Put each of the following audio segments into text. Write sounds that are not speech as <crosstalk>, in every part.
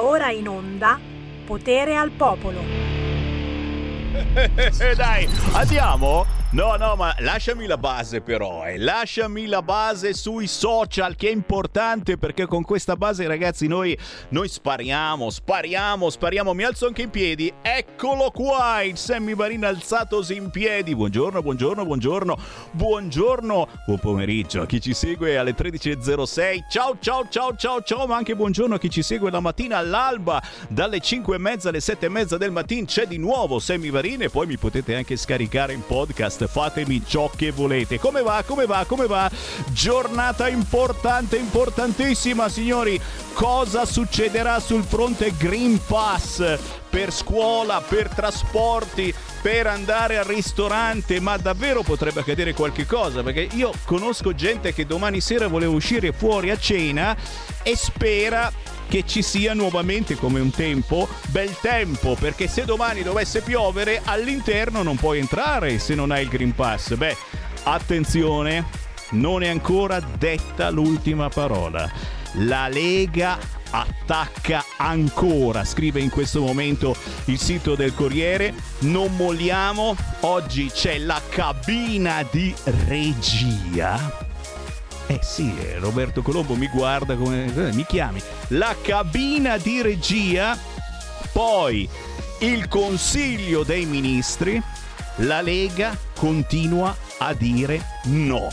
Ora in onda Potere al Popolo. <laughs> Dai, andiamo? No, no, ma lasciami la base però, eh. lasciami la base sui social che è importante perché con questa base ragazzi noi, noi spariamo, spariamo, spariamo, mi alzo anche in piedi, eccolo qua il Sammy Varin alzatosi in piedi, buongiorno, buongiorno, buongiorno, buongiorno, buon pomeriggio a chi ci segue alle 13.06, ciao ciao ciao ciao ciao, ma anche buongiorno a chi ci segue la mattina all'alba, dalle 5 e mezza alle 7 e mezza del mattino c'è di nuovo Sammy Varin e poi mi potete anche scaricare in podcast fatemi ciò che volete. Come va? Come va? Come va? Giornata importante, importantissima, signori. Cosa succederà sul fronte Green Pass? Per scuola, per trasporti, per andare al ristorante, ma davvero potrebbe accadere qualche cosa, perché io conosco gente che domani sera voleva uscire fuori a cena e spera che ci sia nuovamente come un tempo, bel tempo, perché se domani dovesse piovere all'interno non puoi entrare se non hai il Green Pass. Beh, attenzione, non è ancora detta l'ultima parola. La Lega attacca ancora, scrive in questo momento il sito del Corriere. Non molliamo, oggi c'è la cabina di regia eh sì, eh, Roberto Colombo mi guarda come... Eh, mi chiami. La cabina di regia, poi il Consiglio dei Ministri, la Lega continua a dire no.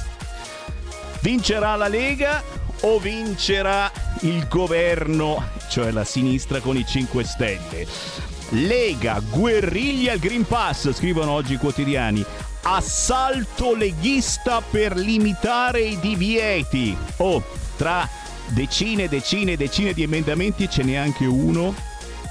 Vincerà la Lega o vincerà il governo, cioè la sinistra con i 5 Stelle? Lega, guerriglia il Green Pass, scrivono oggi i quotidiani assalto leghista per limitare i divieti. Oh, tra decine e decine e decine di emendamenti ce n'è anche uno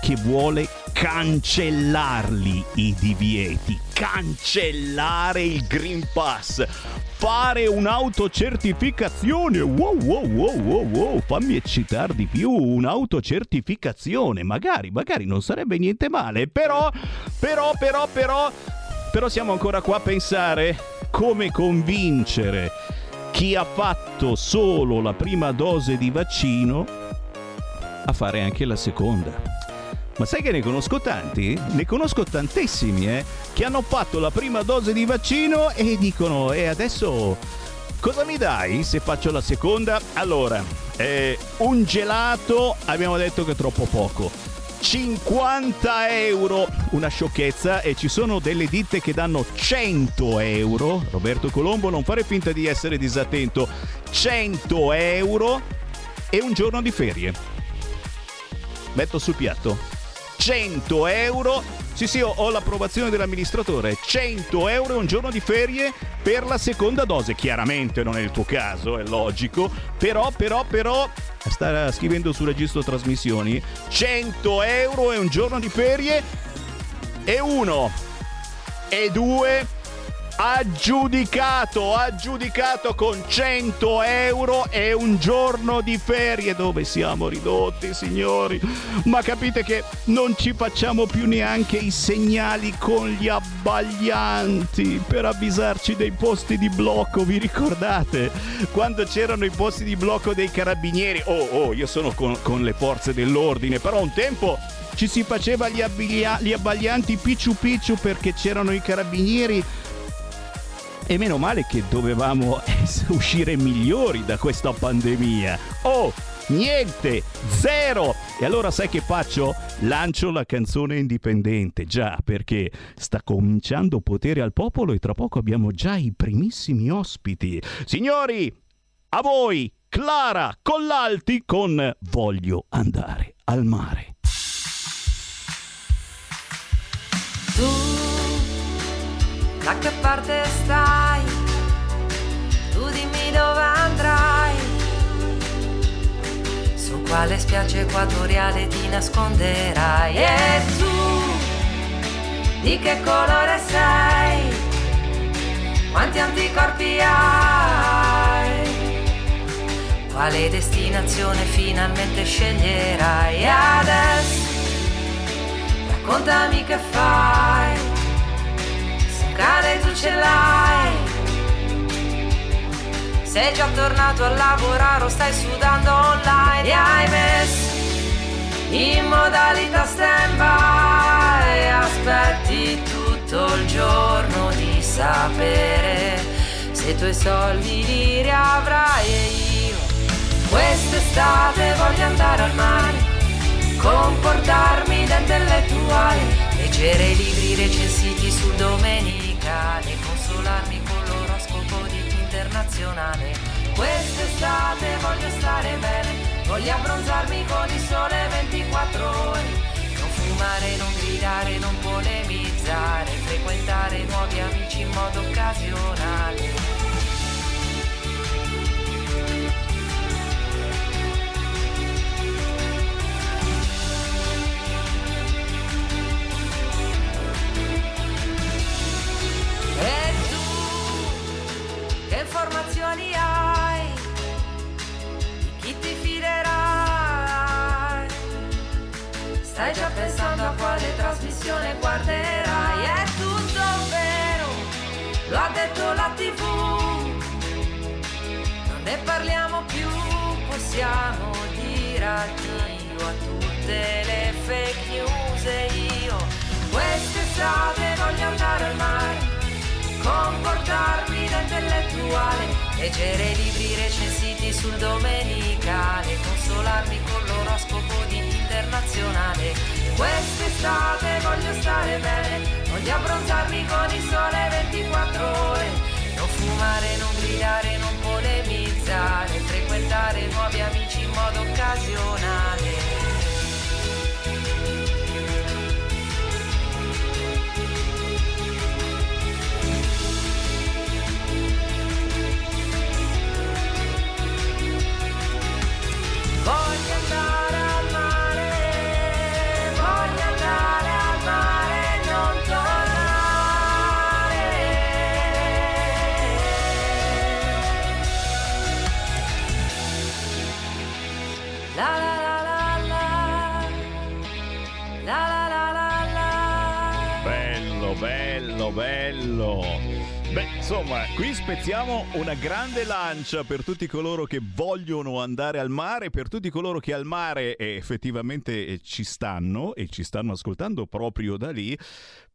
che vuole cancellarli i divieti, cancellare il Green Pass, fare un'autocertificazione. Wow, wow, wow, wow, wow, fammi eccitare di più. Un'autocertificazione, magari, magari non sarebbe niente male, però, però, però, però però siamo ancora qua a pensare come convincere chi ha fatto solo la prima dose di vaccino a fare anche la seconda. Ma sai che ne conosco tanti? Ne conosco tantissimi, eh, che hanno fatto la prima dose di vaccino e dicono e adesso cosa mi dai se faccio la seconda? Allora, eh, un gelato abbiamo detto che è troppo poco 50 euro, una sciocchezza e ci sono delle ditte che danno 100 euro. Roberto Colombo, non fare finta di essere disattento. 100 euro e un giorno di ferie. Metto sul piatto. 100 euro sì, sì, ho, l'approvazione dell'amministratore. 100 euro e un giorno di ferie per la seconda dose. Chiaramente non è il tuo caso, è logico. Però, però, però, sta scrivendo sul registro trasmissioni. 100 euro e un giorno di ferie. E uno. E due aggiudicato, aggiudicato con 100 euro e un giorno di ferie dove siamo ridotti signori. Ma capite che non ci facciamo più neanche i segnali con gli abbaglianti per avvisarci dei posti di blocco vi ricordate? Quando c'erano i posti di blocco dei carabinieri oh oh io sono con, con le forze dell'ordine però un tempo ci si faceva gli, abbiglia- gli abbaglianti picciu picciu perché c'erano i carabinieri e meno male che dovevamo <laughs> uscire migliori da questa pandemia. Oh, niente, zero. E allora sai che faccio? Lancio la canzone indipendente, già, perché sta cominciando potere al popolo e tra poco abbiamo già i primissimi ospiti. Signori, a voi, Clara Collalti con Voglio andare al mare. Da che parte stai, tu dimmi dove andrai, su quale spiaggia equatoriale ti nasconderai? E tu di che colore sei, quanti anticorpi hai, quale destinazione finalmente sceglierai? E adesso raccontami che fai cane tu ce l'hai. Sei già tornato a lavorare o stai sudando online. E hai messo in modalità stand by aspetti tutto il giorno di sapere se i tuoi soldi li riavrai. E io quest'estate voglio andare al mare comportarmi da intellettuale leggere i libri recensiti sul domenicale consolarmi con l'oroscopo di internazionale quest'estate voglio stare bene Voglio abbronzarmi con il sole 24 ore, non fumare, non gridare, non polemizzare, frequentare nuovi amici in modo occasionale. E tu, che informazioni hai? Di chi ti fiderai? Stai già pensando a quale trasmissione guarderai? È tutto vero, lo ha detto la tv. Non ne parliamo più, possiamo dire addio a tutte le fake news e io quest'estate voglio andare al mare comportarmi da intellettuale, leggere libri recensiti sul domenicale, consolarmi con l'oroscopo di internazionale. Quest'estate voglio stare bene, voglio abbronzarmi con il sole 24 ore, non fumare, non gridare, non polemizzare, frequentare nuovi amici in modo occasionale. Bello, bello. Beh, insomma, qui spezziamo una grande lancia per tutti coloro che vogliono andare al mare, per tutti coloro che al mare eh, effettivamente eh, ci stanno e ci stanno ascoltando proprio da lì,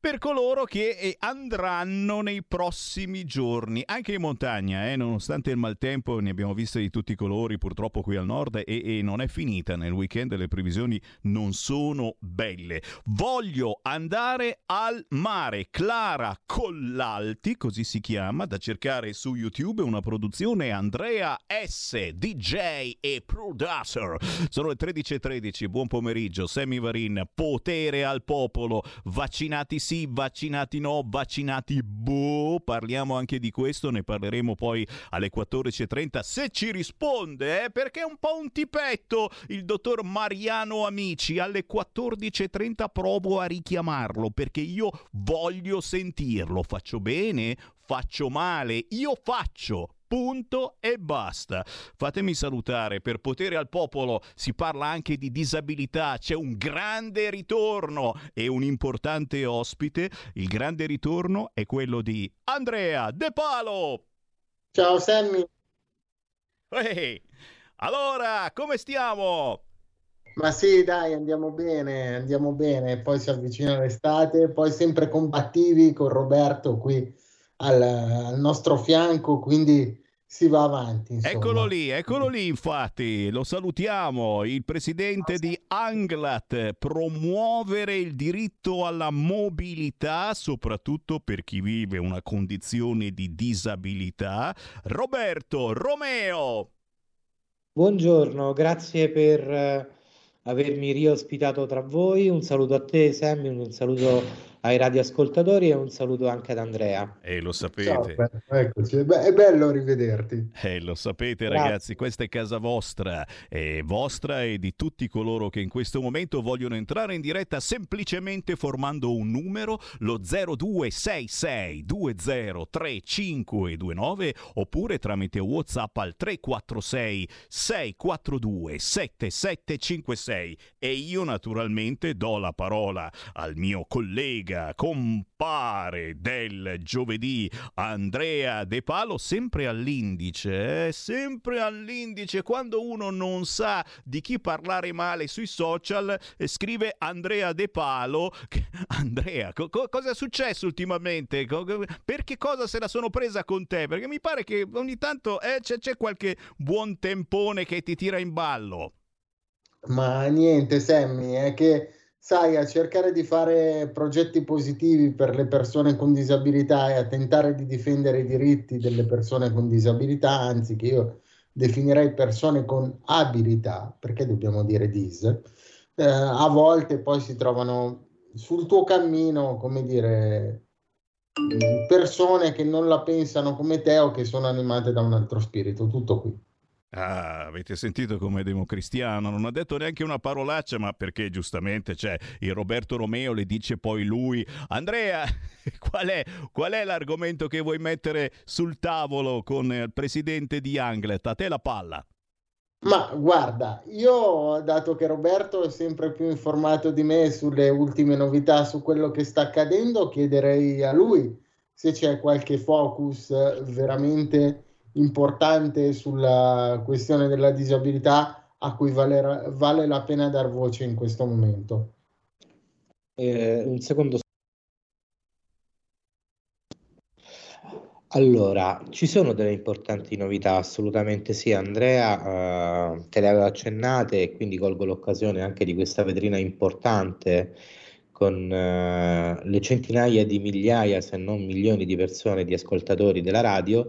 per coloro che eh, andranno nei prossimi giorni, anche in montagna, eh, nonostante il maltempo, ne abbiamo viste di tutti i colori purtroppo qui al nord e, e non è finita nel weekend, le previsioni non sono belle. Voglio andare al mare, Clara Collalti, così si chiama, da cercare su YouTube, una produzione Andrea S, DJ e producer. Sono le 13.13, buon pomeriggio, Sammy Varin, potere al popolo, vaccinati sì, vaccinati no, vaccinati boh, parliamo anche di questo, ne parleremo poi alle 14.30 se ci risponde, eh, perché è un po' un tipetto. Il dottor Mariano Amici, alle 14.30 provo a richiamarlo perché io voglio sentirlo, faccio bene, faccio male, io faccio punto e basta. Fatemi salutare, per potere al popolo si parla anche di disabilità, c'è un grande ritorno e un importante ospite. Il grande ritorno è quello di Andrea De Palo. Ciao Sammy. Ehi, allora, come stiamo? Ma sì, dai, andiamo bene, andiamo bene. Poi si avvicina l'estate, poi sempre combattivi con Roberto qui al, al nostro fianco, quindi si va avanti. Insomma. Eccolo lì, eccolo lì infatti, lo salutiamo, il presidente di Anglat, promuovere il diritto alla mobilità, soprattutto per chi vive una condizione di disabilità. Roberto Romeo. Buongiorno, grazie per eh, avermi riospitato tra voi. Un saluto a te, Sammy, un saluto ai radioascoltatori e un saluto anche ad Andrea. E lo Ciao, sapete. be- eccoci, è be- è bello rivederti. Eh, lo sapete Grazie. ragazzi, questa è casa vostra, è vostra e di tutti coloro che in questo momento vogliono entrare in diretta semplicemente formando un numero, lo 0266203529 oppure tramite Whatsapp al 346 642 7756 e io naturalmente do la parola al mio collega targa compare del giovedì Andrea De Palo sempre all'indice, eh? sempre all'indice. Quando uno non sa di chi parlare male sui social eh, scrive Andrea De Palo <laughs> Andrea co- cosa è successo ultimamente? Perché cosa se la sono presa con te? Perché mi pare che ogni tanto eh, c'è, c'è qualche buon tempone che ti tira in ballo. Ma niente, Sammy, è che sai, a cercare di fare progetti positivi per le persone con disabilità e a tentare di difendere i diritti delle persone con disabilità, anzi che io definirei persone con abilità, perché dobbiamo dire dis, eh, a volte poi si trovano sul tuo cammino, come dire, persone che non la pensano come te o che sono animate da un altro spirito, tutto qui. Ah, avete sentito come democristiano? Non ha detto neanche una parolaccia, ma perché giustamente c'è il Roberto Romeo, le dice poi lui. Andrea, <laughs> qual è, qual è l'argomento che vuoi mettere sul tavolo con il presidente di Anglet? A te la palla. Ma guarda, io dato che Roberto è sempre più informato di me sulle ultime novità su quello che sta accadendo, chiederei a lui se c'è qualche focus veramente importante sulla questione della disabilità a cui vale, vale la pena dar voce in questo momento. Eh, un secondo. Allora, ci sono delle importanti novità, assolutamente sì, Andrea, eh, te le avevo accennate e quindi colgo l'occasione anche di questa vetrina importante con eh, le centinaia di migliaia, se non milioni di persone, di ascoltatori della radio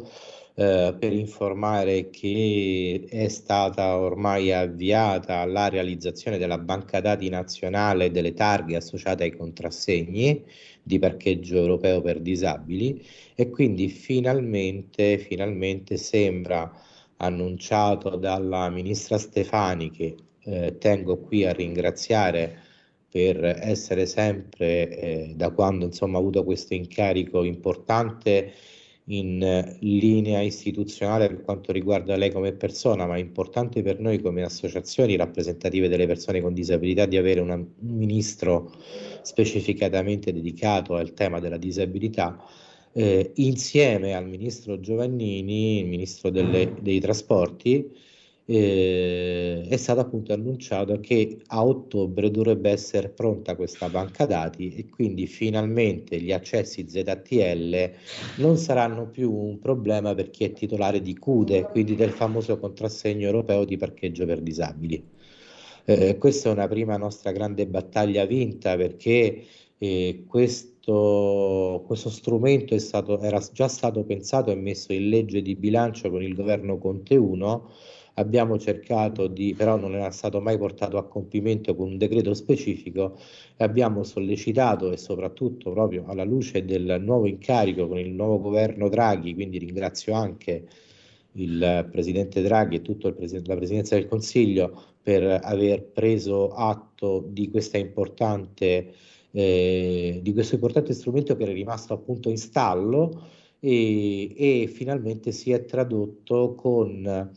eh, per informare che è stata ormai avviata la realizzazione della banca dati nazionale delle targhe associate ai contrassegni di parcheggio europeo per disabili e quindi finalmente, finalmente sembra annunciato dalla ministra Stefani che eh, tengo qui a ringraziare per essere sempre eh, da quando insomma ha avuto questo incarico importante in eh, linea istituzionale per quanto riguarda lei come persona, ma è importante per noi come associazioni rappresentative delle persone con disabilità di avere una, un ministro specificatamente dedicato al tema della disabilità. Eh, insieme al ministro Giovannini, il ministro delle, dei trasporti, eh, è stato appunto annunciato che a ottobre dovrebbe essere pronta questa banca dati e quindi finalmente gli accessi ZTL non saranno più un problema per chi è titolare di CUDE, quindi del famoso contrassegno europeo di parcheggio per disabili. Eh, questa è una prima nostra grande battaglia vinta perché eh, questo, questo strumento stato, era già stato pensato e messo in legge di bilancio con il governo Conte 1 abbiamo cercato di, però non era stato mai portato a compimento con un decreto specifico abbiamo sollecitato e soprattutto proprio alla luce del nuovo incarico con il nuovo governo Draghi, quindi ringrazio anche il Presidente Draghi e tutta pres- la Presidenza del Consiglio per aver preso atto di eh, di questo importante strumento che era rimasto appunto in stallo e, e finalmente si è tradotto con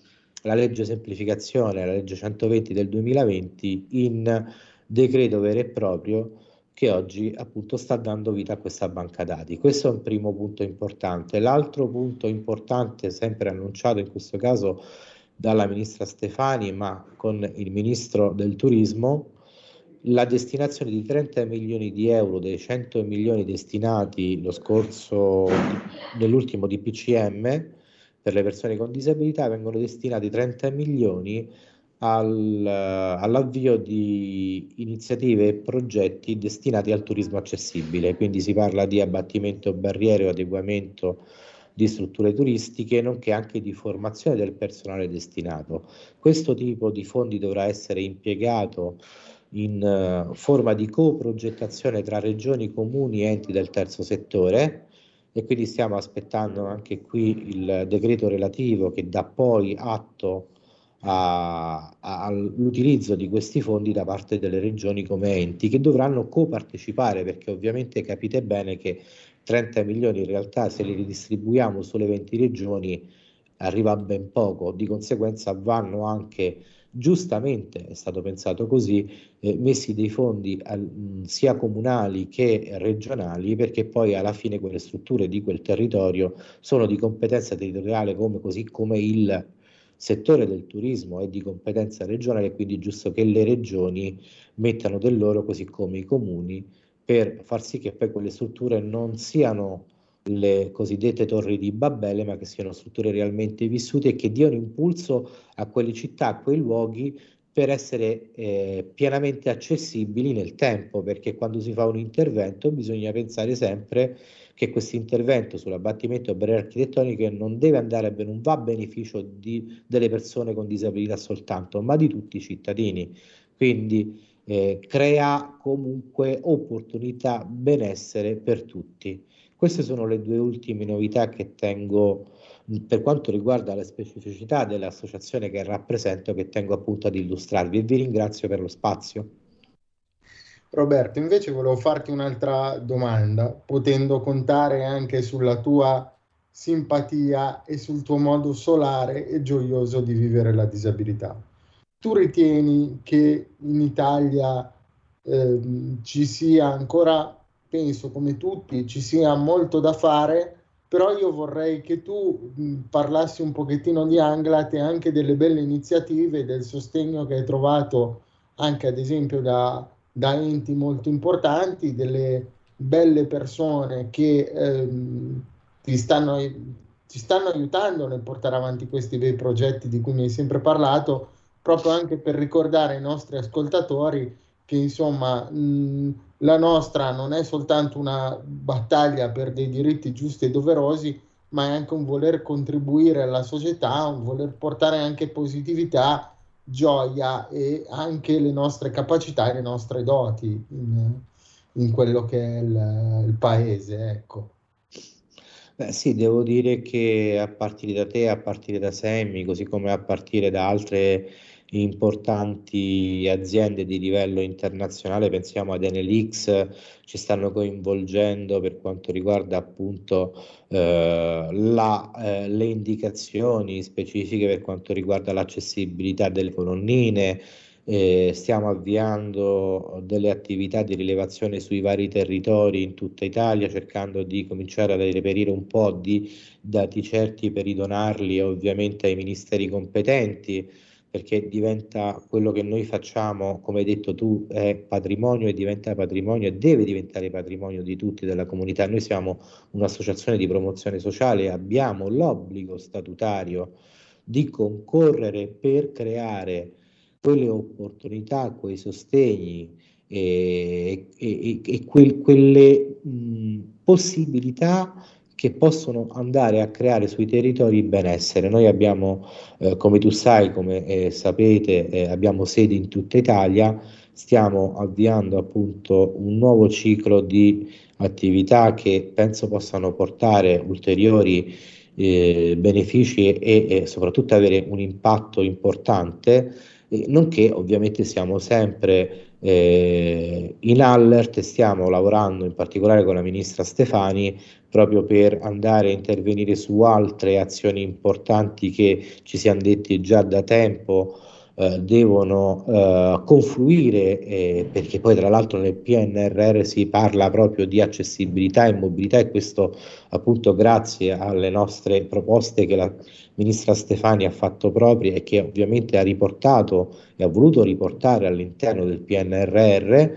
la legge semplificazione, la legge 120 del 2020, in decreto vero e proprio che oggi appunto sta dando vita a questa banca dati. Questo è un primo punto importante. L'altro punto importante, sempre annunciato in questo caso dalla ministra Stefani, ma con il ministro del turismo, la destinazione di 30 milioni di euro dei 100 milioni destinati lo scorso nell'ultimo DPCM per le persone con disabilità vengono destinati 30 milioni al, all'avvio di iniziative e progetti destinati al turismo accessibile, quindi si parla di abbattimento barriere o adeguamento di strutture turistiche, nonché anche di formazione del personale destinato. Questo tipo di fondi dovrà essere impiegato in uh, forma di coprogettazione tra regioni, comuni e enti del terzo settore, e quindi stiamo aspettando anche qui il decreto relativo che dà poi atto all'utilizzo di questi fondi da parte delle regioni come enti che dovranno copartecipare perché ovviamente capite bene che 30 milioni in realtà se li ridistribuiamo sulle 20 regioni arriva ben poco, di conseguenza vanno anche giustamente è stato pensato così, eh, messi dei fondi al, mh, sia comunali che regionali, perché poi alla fine quelle strutture di quel territorio sono di competenza territoriale come, così come il settore del turismo è di competenza regionale, quindi è giusto che le regioni mettano del loro così come i comuni per far sì che poi quelle strutture non siano le cosiddette torri di Babele, ma che siano strutture realmente vissute e che diano impulso a quelle città, a quei luoghi per essere eh, pienamente accessibili nel tempo, perché quando si fa un intervento bisogna pensare sempre che questo intervento sull'abbattimento delle barriere architettoniche non deve andare a non va a beneficio di, delle persone con disabilità soltanto, ma di tutti i cittadini. Quindi eh, crea comunque opportunità, benessere per tutti. Queste sono le due ultime novità che tengo per quanto riguarda la specificità dell'associazione che rappresento, che tengo appunto ad illustrarvi e vi ringrazio per lo spazio. Roberto, invece volevo farti un'altra domanda, potendo contare anche sulla tua simpatia e sul tuo modo solare e gioioso di vivere la disabilità. Tu ritieni che in Italia eh, ci sia ancora penso come tutti ci sia molto da fare, però io vorrei che tu mh, parlassi un pochettino di Anglat e anche delle belle iniziative, del sostegno che hai trovato anche ad esempio da, da enti molto importanti, delle belle persone che ehm, ti, stanno, ti stanno aiutando nel portare avanti questi bei progetti di cui mi hai sempre parlato, proprio anche per ricordare ai nostri ascoltatori che insomma mh, la nostra non è soltanto una battaglia per dei diritti giusti e doverosi, ma è anche un voler contribuire alla società, un voler portare anche positività, gioia e anche le nostre capacità e le nostre doti in, in quello che è il, il paese. Ecco. Beh, sì, devo dire che a partire da te, a partire da Semmi, così come a partire da altre importanti aziende di livello internazionale, pensiamo ad Enelix, ci stanno coinvolgendo per quanto riguarda appunto eh, la, eh, le indicazioni specifiche per quanto riguarda l'accessibilità delle colonnine. Eh, stiamo avviando delle attività di rilevazione sui vari territori in tutta Italia, cercando di cominciare a reperire un po' di dati certi per ridonarli ovviamente ai ministeri competenti perché diventa quello che noi facciamo, come hai detto tu, è patrimonio e diventa patrimonio e deve diventare patrimonio di tutti della comunità. Noi siamo un'associazione di promozione sociale e abbiamo l'obbligo statutario di concorrere per creare quelle opportunità, quei sostegni e, e, e quel, quelle mh, possibilità che possono andare a creare sui territori benessere. Noi abbiamo, eh, come tu sai, come eh, sapete, eh, abbiamo sedi in tutta Italia, stiamo avviando appunto un nuovo ciclo di attività che penso possano portare ulteriori eh, benefici e, e, soprattutto avere un impatto importante, nonché ovviamente siamo sempre eh, in Allert stiamo lavorando in particolare con la ministra Stefani proprio per andare a intervenire su altre azioni importanti che ci siamo detti già da tempo eh, devono eh, confluire eh, perché poi tra l'altro nel PNRR si parla proprio di accessibilità e mobilità e questo appunto grazie alle nostre proposte che la ministra Stefani ha fatto proprie e che ovviamente ha riportato e ha voluto riportare all'interno del PNRR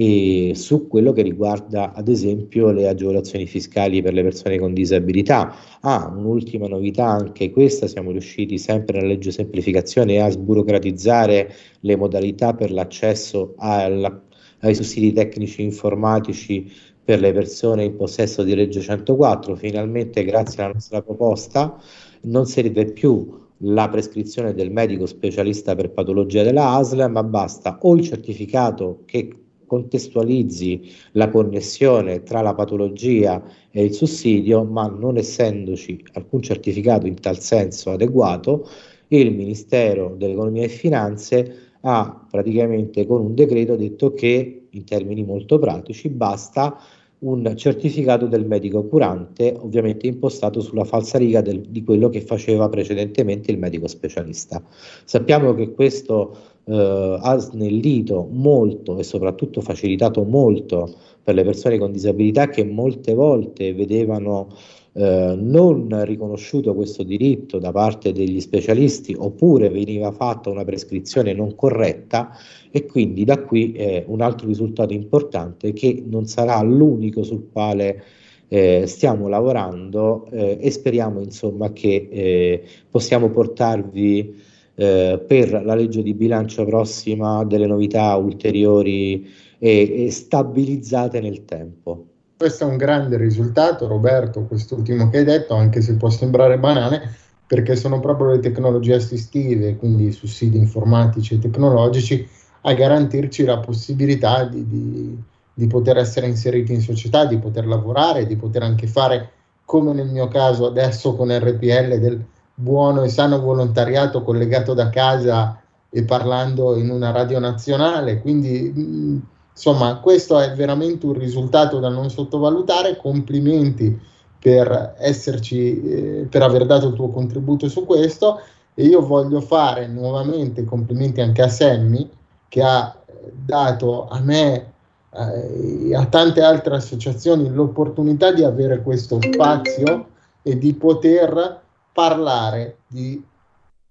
e su quello che riguarda ad esempio le agevolazioni fiscali per le persone con disabilità. Ah, un'ultima novità anche questa, siamo riusciti sempre nella legge semplificazione a sburocratizzare le modalità per l'accesso alla, ai sussidi tecnici informatici per le persone in possesso di legge 104. Finalmente, grazie alla nostra proposta, non serve più la prescrizione del medico specialista per patologia della ASL, ma basta o il certificato che contestualizzi la connessione tra la patologia e il sussidio, ma non essendoci alcun certificato in tal senso adeguato, il Ministero dell'Economia e Finanze ha praticamente con un decreto detto che in termini molto pratici basta un certificato del medico curante, ovviamente impostato sulla falsariga del, di quello che faceva precedentemente il medico specialista. Sappiamo che questo eh, ha snellito molto e soprattutto facilitato molto per le persone con disabilità che molte volte vedevano eh, non riconosciuto questo diritto da parte degli specialisti oppure veniva fatta una prescrizione non corretta e quindi da qui eh, un altro risultato importante che non sarà l'unico sul quale eh, stiamo lavorando eh, e speriamo insomma che eh, possiamo portarvi per la legge di bilancio prossima delle novità ulteriori e, e stabilizzate nel tempo. Questo è un grande risultato, Roberto, quest'ultimo che hai detto, anche se può sembrare banale, perché sono proprio le tecnologie assistive, quindi i sussidi informatici e tecnologici, a garantirci la possibilità di, di, di poter essere inseriti in società, di poter lavorare, di poter anche fare, come nel mio caso adesso con RPL, del buono e sano volontariato collegato da casa e parlando in una radio nazionale. Quindi Insomma, questo è veramente un risultato da non sottovalutare. Complimenti per esserci, eh, per aver dato il tuo contributo su questo. E io voglio fare nuovamente complimenti anche a Sammy che ha dato a me e eh, a tante altre associazioni l'opportunità di avere questo spazio e di poter parlare di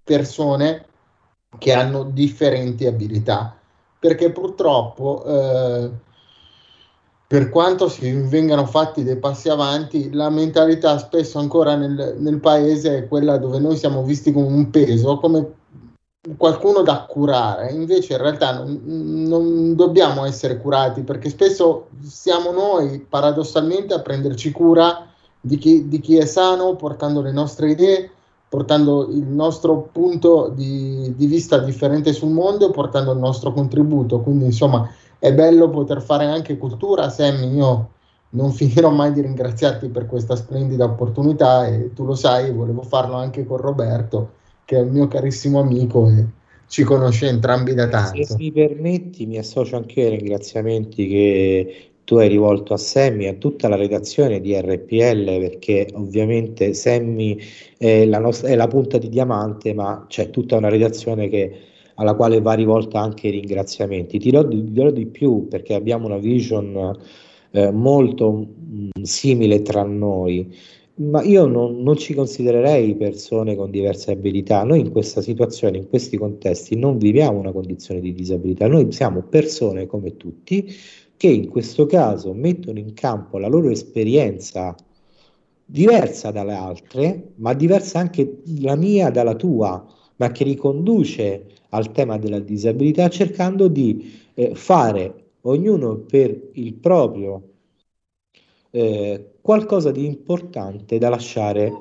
persone che hanno differenti abilità perché purtroppo eh, per quanto si vengano fatti dei passi avanti, la mentalità spesso ancora nel, nel paese è quella dove noi siamo visti come un peso, come qualcuno da curare, invece in realtà non, non, dobbiamo essere curati perché spesso siamo noi paradossalmente a prenderci cura di chi, di chi è sano, portando le nostre idee, portando il nostro punto di, di, vista differente sul mondo e portando il nostro contributo. Quindi, insomma, è bello poter fare anche cultura. Sammy, io non finirò mai di ringraziarti per questa splendida opportunità e tu lo sai, volevo farlo anche con Roberto, che è un mio carissimo amico e ci conosce entrambi da tanto. Se mi permetti, mi associo anche ai ringraziamenti che tu hai rivolto a Semmi e a tutta la redazione di RPL perché ovviamente Semmi è è la punta di diamante ma c'è tutta una redazione che, alla quale va rivolta anche i ringraziamenti. Ti dirò, ti dirò di più perché abbiamo una vision eh, molto mh, mm, simile tra noi ma io non, non, ci considererei persone con diverse abilità. Noi in questa situazione, in questi contesti, non viviamo una condizione di disabilità, noi siamo persone come tutti che in questo caso mettono in campo la loro esperienza diversa dalle altre, ma diversa anche la mia dalla tua, ma che riconduce al tema della disabilità cercando di eh, fare ognuno per il proprio eh, qualcosa di importante da lasciare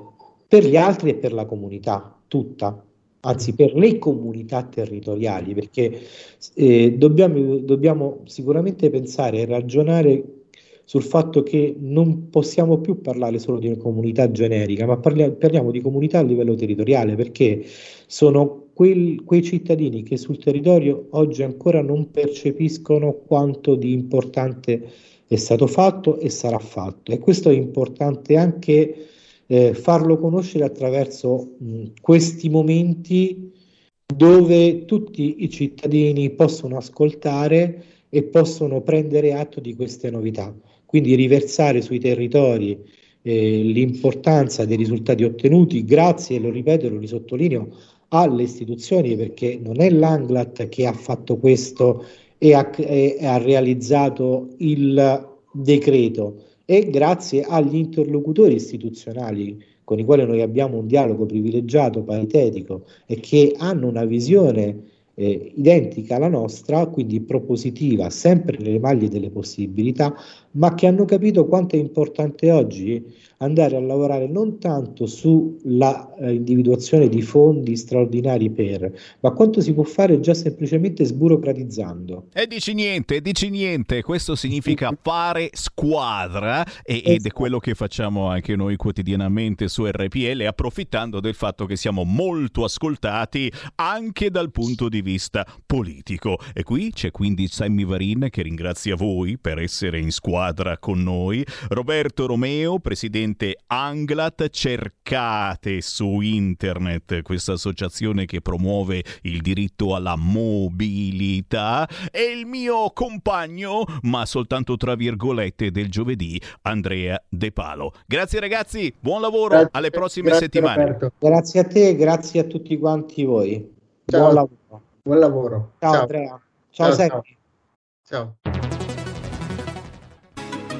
per gli altri e per la comunità tutta anzi per le comunità territoriali, perché eh, dobbiamo, dobbiamo sicuramente pensare e ragionare sul fatto che non possiamo più parlare solo di una comunità generica, ma parliamo, parliamo di comunità a livello territoriale, perché sono quel, quei cittadini che sul territorio oggi ancora non percepiscono quanto di importante è stato fatto e sarà fatto. E questo è importante anche eh, farlo conoscere attraverso mh, questi momenti dove tutti i cittadini possono ascoltare e possono prendere atto di queste novità, quindi riversare sui territori eh, l'importanza dei risultati ottenuti grazie, lo ripeto e lo risottolineo, alle istituzioni perché non è l'Anglat che ha fatto questo e ha, e ha realizzato il decreto, e grazie agli interlocutori istituzionali con i quali noi abbiamo un dialogo privilegiato, paritetico e che hanno una visione eh, identica alla nostra, quindi propositiva, sempre nelle maglie delle possibilità, ma che hanno capito quanto è importante oggi andare a lavorare non tanto sulla eh, individuazione di fondi straordinari per, ma quanto si può fare già semplicemente sburocratizzando. E dici niente, dici niente, questo significa <laughs> fare squadra e, ed è esatto. quello che facciamo anche noi quotidianamente su RPL, approfittando del fatto che siamo molto ascoltati anche dal punto di vista politico. E qui c'è quindi Sammy Varin che ringrazia voi per essere in squadra con noi, Roberto Romeo, presidente Anglat, cercate su internet questa associazione che promuove il diritto alla mobilità e il mio compagno, ma soltanto tra virgolette del giovedì, Andrea De Palo. Grazie ragazzi, buon lavoro, grazie, alle prossime settimane. Roberto. Grazie a te, grazie a tutti quanti voi. Ciao. Buon lavoro. Buon lavoro. Ciao, ciao. Andrea. Ciao, ciao, ciao. ciao.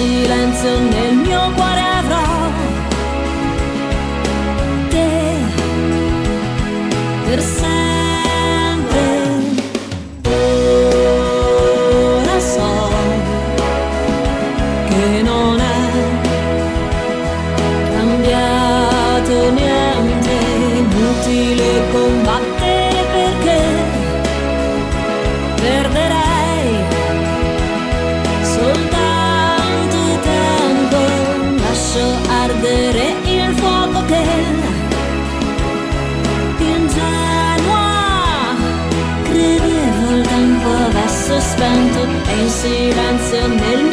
Silenzio nel mio cuore sie renser mild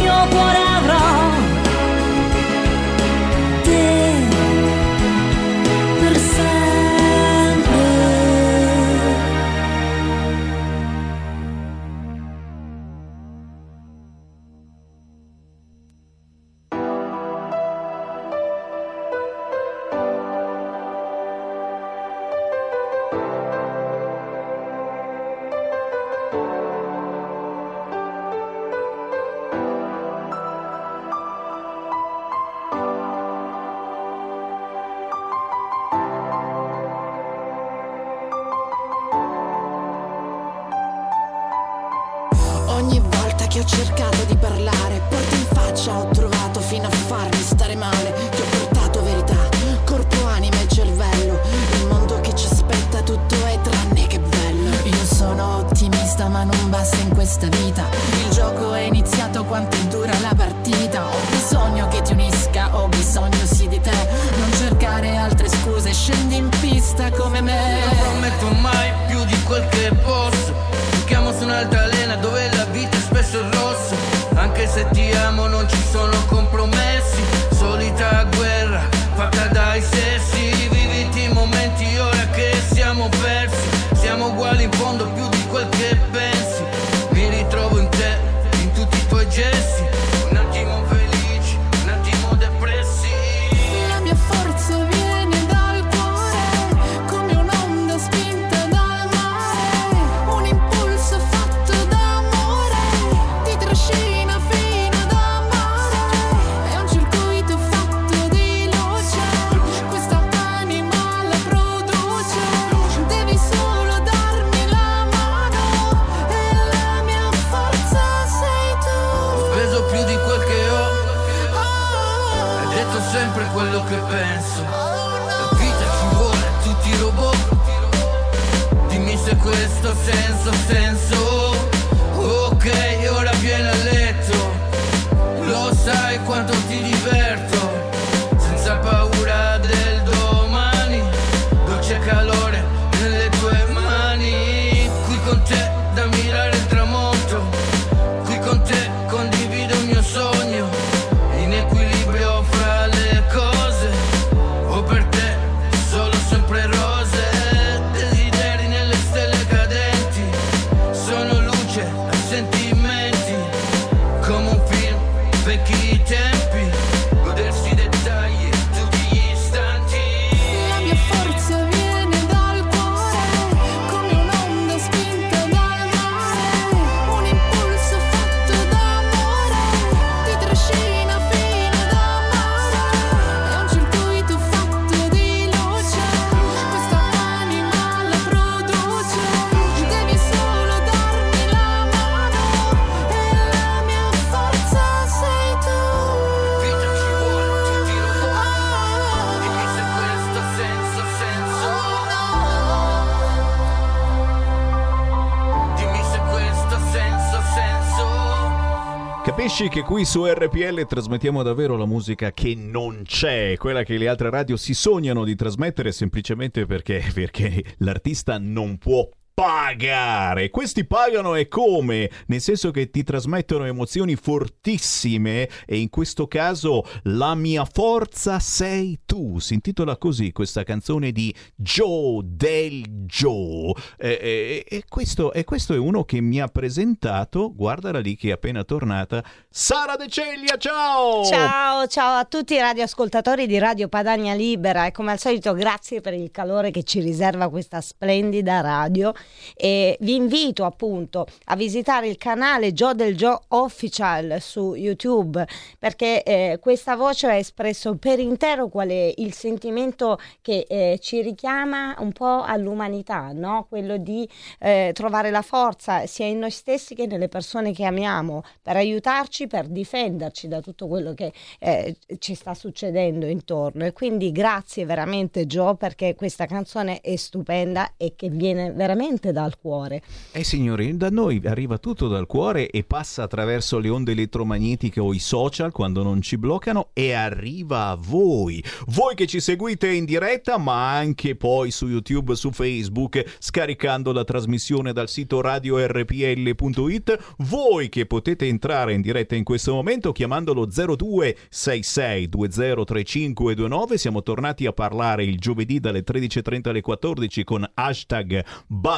capisci che qui su RPL trasmettiamo davvero la musica che non c'è, quella che le altre radio si sognano di trasmettere semplicemente perché, perché l'artista non può pagare. Questi pagano e come? Nel senso che ti trasmettono emozioni fortissime e in questo caso la mia forza sei tu. Si intitola così questa canzone di Joe del Joe. E, e, e, questo, e questo è uno che mi ha presentato, guardala lì che è appena tornata, Sara De Ceglia, ciao! Ciao, ciao a tutti i radioascoltatori di Radio Padania Libera e come al solito grazie per il calore che ci riserva questa splendida radio e vi invito appunto a visitare il canale Joe del Joe Official su YouTube perché eh, questa voce ha espresso per intero qual è il sentimento che eh, ci richiama un po' all'umanità, no? quello di eh, trovare la forza sia in noi stessi che nelle persone che amiamo per aiutarci, per difenderci da tutto quello che eh, ci sta succedendo intorno. E quindi grazie veramente Joe perché questa canzone è stupenda e che viene veramente dal cuore. Eh signori, da noi arriva tutto dal cuore e passa attraverso le onde elettromagnetiche o i social quando non ci bloccano e arriva a voi. Voi che ci seguite in diretta ma anche poi su YouTube, su Facebook, scaricando la trasmissione dal sito radiorpl.it. Voi che potete entrare in diretta in questo momento chiamandolo 0266203529. Siamo tornati a parlare il giovedì dalle 13.30 alle 14 con hashtag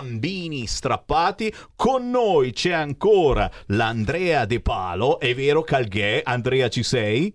bambini strappati. Con noi c'è ancora l'Andrea De Palo. È vero Calghè? Andrea ci sei?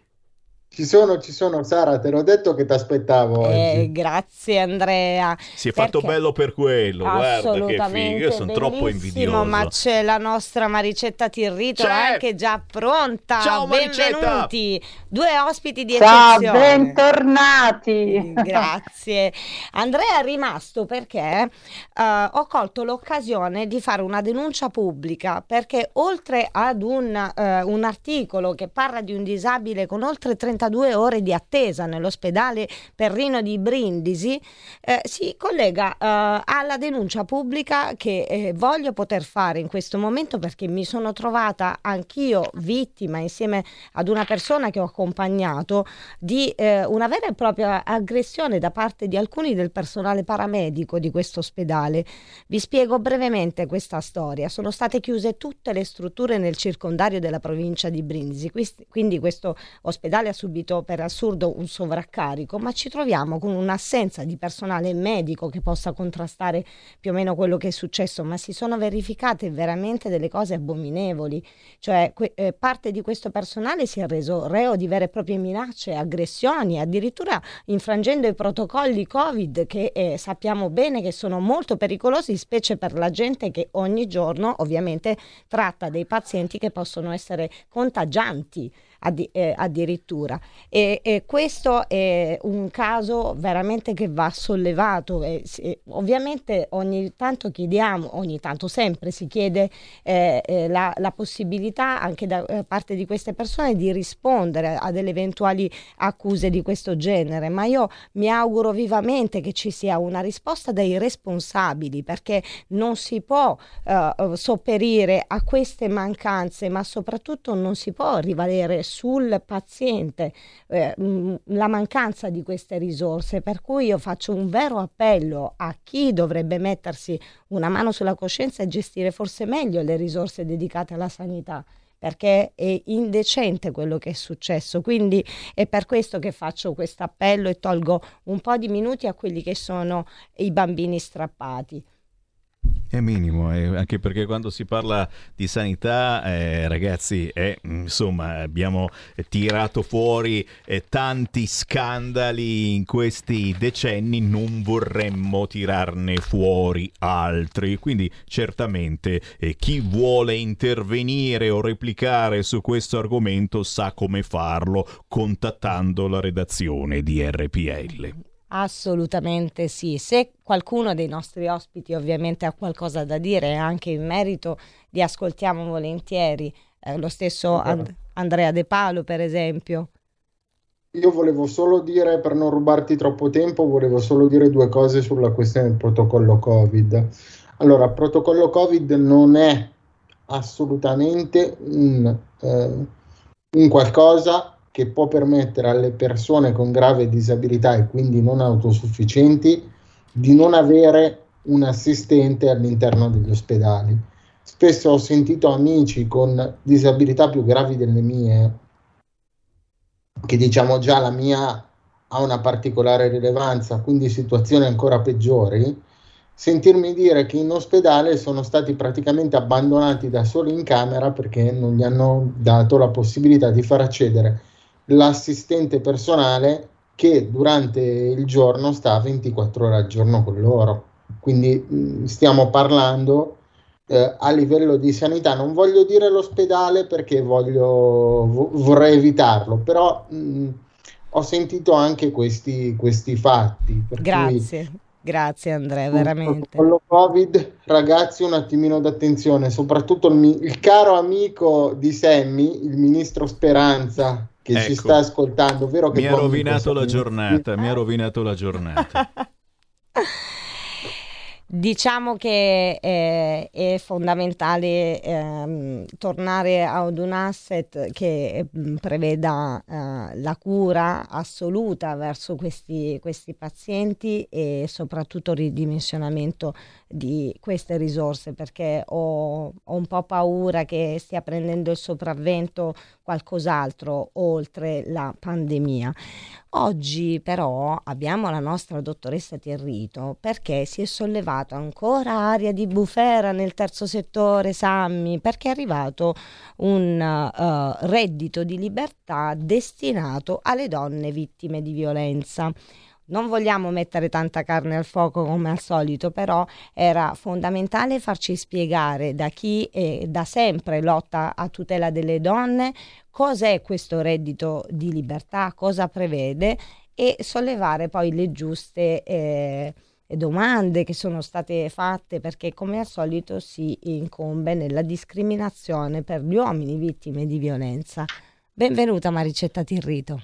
Ci sono, ci sono, Sara, te l'ho detto che ti aspettavo Eh, grazie Andrea. Si è fatto bello per quello, guarda che figo, io sono troppo invidioso. Ma c'è la nostra Maricetta Tirrito C'è! anche già pronta. Ciao, Maricetta! Benvenuti. Due ospiti di Ciao, eccezione. bentornati. Grazie. Andrea è rimasto perché eh, ho colto l'occasione di fare una denuncia pubblica perché oltre ad un, eh, un articolo che parla di un disabile con oltre 32 ore di attesa nell'ospedale Perrino di Brindisi, eh, si collega eh, alla denuncia pubblica che eh, voglio poter fare in questo momento perché mi sono trovata anch'io vittima insieme ad una persona che ho accompagnato di eh, una vera e propria aggressione da parte di alcuni del personale paramedico di questo ospedale. Vi spiego brevemente questa storia. Sono state chiuse tutte le strutture nel circondario della provincia di Brindisi, quindi questo ospedale ha subito per assurdo un sovraccarico, ma ci troviamo con un'assenza di personale medico che possa contrastare più o meno quello che è successo, ma si sono verificate veramente delle cose abominevoli, cioè que- eh, parte di questo personale si è reso reo di vere e proprie minacce, aggressioni, addirittura infrangendo i protocolli Covid che eh, sappiamo bene che sono molto pericolosi, specie per la gente che ogni giorno ovviamente tratta dei pazienti che possono essere contagianti addi- eh, addirittura. E, e questo è un caso veramente che va sollevato. E, si- ovviamente ogni tanto chiediamo, ogni tanto sempre si chiede eh, eh, la, la possibilità anche da eh, parte di queste persone di rispondere a delle eventuali accuse di questo genere, ma io mi auguro vivamente che ci sia una risposta dai responsabili perché non si può eh, sopperire a queste mancanze, ma soprattutto non si può rivalere sul paziente eh, mh, la mancanza di queste risorse. Per cui io faccio un vero appello a chi dovrebbe mettersi una mano sulla coscienza e gestire forse meglio le risorse dedicate alla sanità perché è indecente quello che è successo. Quindi è per questo che faccio questo appello e tolgo un po' di minuti a quelli che sono i bambini strappati. È minimo, eh, anche perché quando si parla di sanità, eh, ragazzi, eh, insomma, abbiamo tirato fuori eh, tanti scandali in questi decenni, non vorremmo tirarne fuori altri. Quindi certamente eh, chi vuole intervenire o replicare su questo argomento sa come farlo contattando la redazione di RPL. Assolutamente sì. Se qualcuno dei nostri ospiti ovviamente ha qualcosa da dire anche in merito, li ascoltiamo volentieri. Eh, lo stesso And- Andrea De Palo, per esempio. Io volevo solo dire, per non rubarti troppo tempo, volevo solo dire due cose sulla questione del protocollo Covid. Allora, protocollo Covid non è assolutamente un, eh, un qualcosa che può permettere alle persone con grave disabilità e quindi non autosufficienti di non avere un assistente all'interno degli ospedali. Spesso ho sentito amici con disabilità più gravi delle mie, che diciamo già la mia ha una particolare rilevanza, quindi situazioni ancora peggiori, sentirmi dire che in ospedale sono stati praticamente abbandonati da soli in camera perché non gli hanno dato la possibilità di far accedere l'assistente personale che durante il giorno sta 24 ore al giorno con loro. quindi stiamo parlando eh, a livello di sanità. Non voglio dire l'ospedale perché voglio, vo- vorrei evitarlo, però mh, ho sentito anche questi, questi fatti. per cui- Grazie, grazie Andrea, veramente. con lo Covid, ragazzi, un attimino d'attenzione, soprattutto il, mi- il caro amico di Sammy, il ministro Speranza, che ci Ecco. sta ascoltando, vero che Mi ha rovinato la giornata, mi ha rovinato la giornata. Diciamo che eh, è fondamentale ehm, tornare ad un asset che mm, preveda eh, la cura assoluta verso questi, questi pazienti e soprattutto il ridimensionamento di queste risorse perché ho, ho un po' paura che stia prendendo il sopravvento qualcos'altro oltre la pandemia. Oggi però abbiamo la nostra dottoressa Tirrito perché si è sollevato ancora aria di bufera nel terzo settore, Sammy, perché è arrivato un eh, reddito di libertà destinato alle donne vittime di violenza. Non vogliamo mettere tanta carne al fuoco come al solito, però era fondamentale farci spiegare da chi eh, da sempre lotta a tutela delle donne cos'è questo reddito di libertà, cosa prevede e sollevare poi le giuste eh, domande che sono state fatte perché come al solito si incombe nella discriminazione per gli uomini vittime di violenza. Benvenuta Maricetta Tirrito.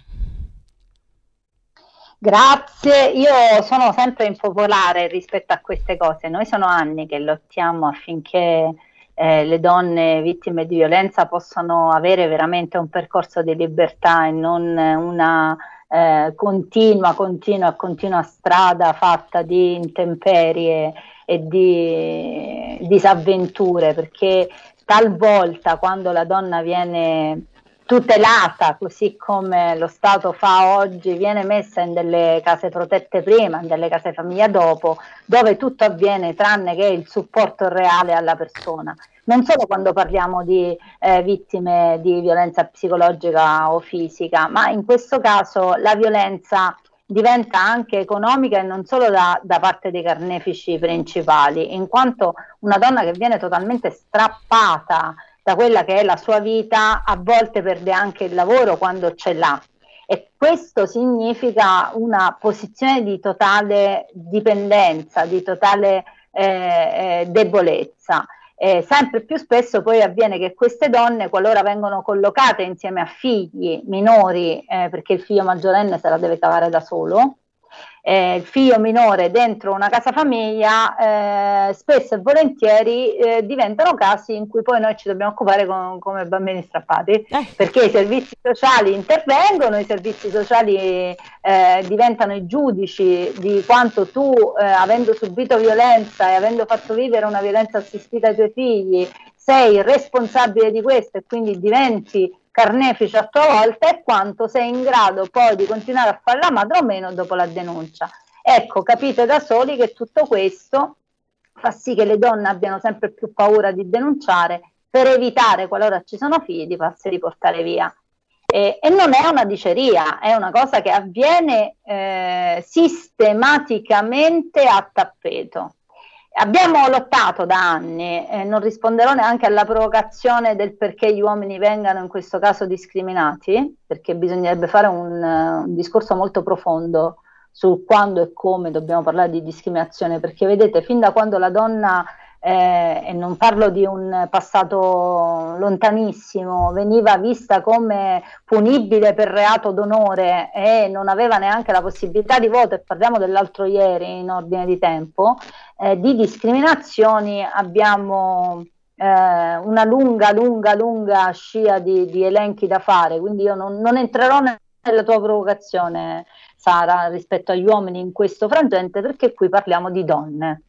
Grazie, io sono sempre impopolare rispetto a queste cose. Noi sono anni che lottiamo affinché eh, le donne vittime di violenza possano avere veramente un percorso di libertà e non una eh, continua, continua, continua strada fatta di intemperie e di disavventure, perché talvolta quando la donna viene tutelata, così come lo Stato fa oggi, viene messa in delle case protette prima, in delle case famiglia dopo, dove tutto avviene tranne che il supporto reale alla persona. Non solo quando parliamo di eh, vittime di violenza psicologica o fisica, ma in questo caso la violenza diventa anche economica e non solo da, da parte dei carnefici principali, in quanto una donna che viene totalmente strappata da quella che è la sua vita, a volte perde anche il lavoro quando ce l'ha. E questo significa una posizione di totale dipendenza, di totale eh, eh, debolezza. Eh, sempre più spesso poi avviene che queste donne, qualora vengono collocate insieme a figli minori, eh, perché il figlio maggiorenne se la deve cavare da solo, eh, il figlio minore dentro una casa famiglia, eh, spesso e volentieri eh, diventano casi in cui poi noi ci dobbiamo occupare con- come bambini strappati, perché i servizi sociali intervengono, i servizi sociali eh, diventano i giudici di quanto tu, eh, avendo subito violenza e avendo fatto vivere una violenza assistita ai tuoi figli, sei responsabile di questo e quindi diventi carnefice a tua volta e quanto sei in grado poi di continuare a fare la madre o meno dopo la denuncia. Ecco, capite da soli che tutto questo fa sì che le donne abbiano sempre più paura di denunciare per evitare, qualora ci sono figli, di farsi riportare via. E, e non è una diceria, è una cosa che avviene eh, sistematicamente a tappeto. Abbiamo lottato da anni, e non risponderò neanche alla provocazione del perché gli uomini vengano in questo caso discriminati, perché bisognerebbe fare un, eh, un discorso molto profondo su quando e come dobbiamo parlare di discriminazione, perché vedete, fin da quando la donna, eh, e non parlo di un passato lontanissimo, veniva vista come punibile per reato d'onore e non aveva neanche la possibilità di voto, e parliamo dell'altro ieri in ordine di tempo, eh, di discriminazioni abbiamo eh, una lunga, lunga, lunga scia di, di elenchi da fare, quindi io non, non entrerò ne- nella tua provocazione, Sara, rispetto agli uomini in questo frangente, perché qui parliamo di donne.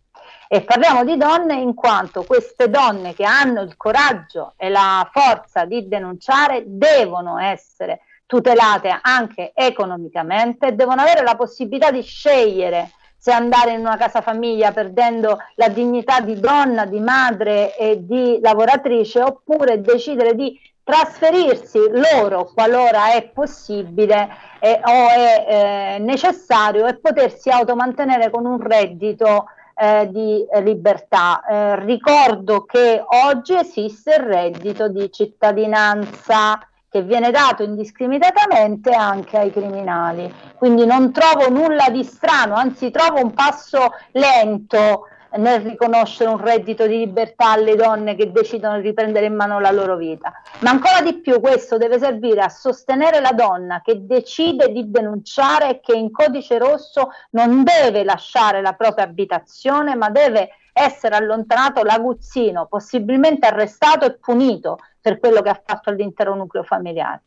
E parliamo di donne in quanto queste donne che hanno il coraggio e la forza di denunciare devono essere tutelate anche economicamente devono avere la possibilità di scegliere se andare in una casa famiglia perdendo la dignità di donna, di madre e di lavoratrice oppure decidere di trasferirsi loro qualora è possibile eh, o è eh, necessario e potersi automantenere con un reddito eh, di libertà. Eh, ricordo che oggi esiste il reddito di cittadinanza che viene dato indiscriminatamente anche ai criminali. Quindi non trovo nulla di strano, anzi trovo un passo lento nel riconoscere un reddito di libertà alle donne che decidono di riprendere in mano la loro vita. Ma ancora di più questo deve servire a sostenere la donna che decide di denunciare e che in codice rosso non deve lasciare la propria abitazione, ma deve essere allontanato l'aguzzino, possibilmente arrestato e punito per quello che ha fatto all'intero nucleo familiare.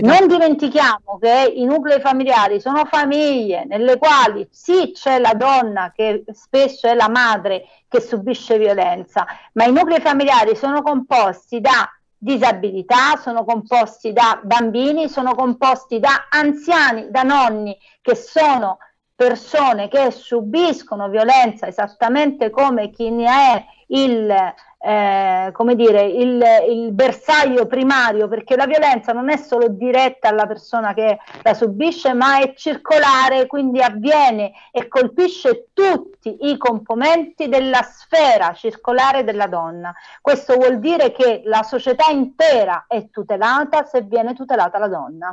Non dimentichiamo che i nuclei familiari sono famiglie nelle quali sì c'è la donna che spesso è la madre che subisce violenza, ma i nuclei familiari sono composti da disabilità, sono composti da bambini, sono composti da anziani, da nonni che sono persone che subiscono violenza esattamente come chi ne è il eh, come dire, il, il, bersaglio primario, perché la violenza non è solo diretta alla persona che la subisce, ma è circolare, quindi avviene e colpisce tutti i componenti della sfera circolare della donna. Questo vuol dire che la società intera è tutelata se viene tutelata la donna.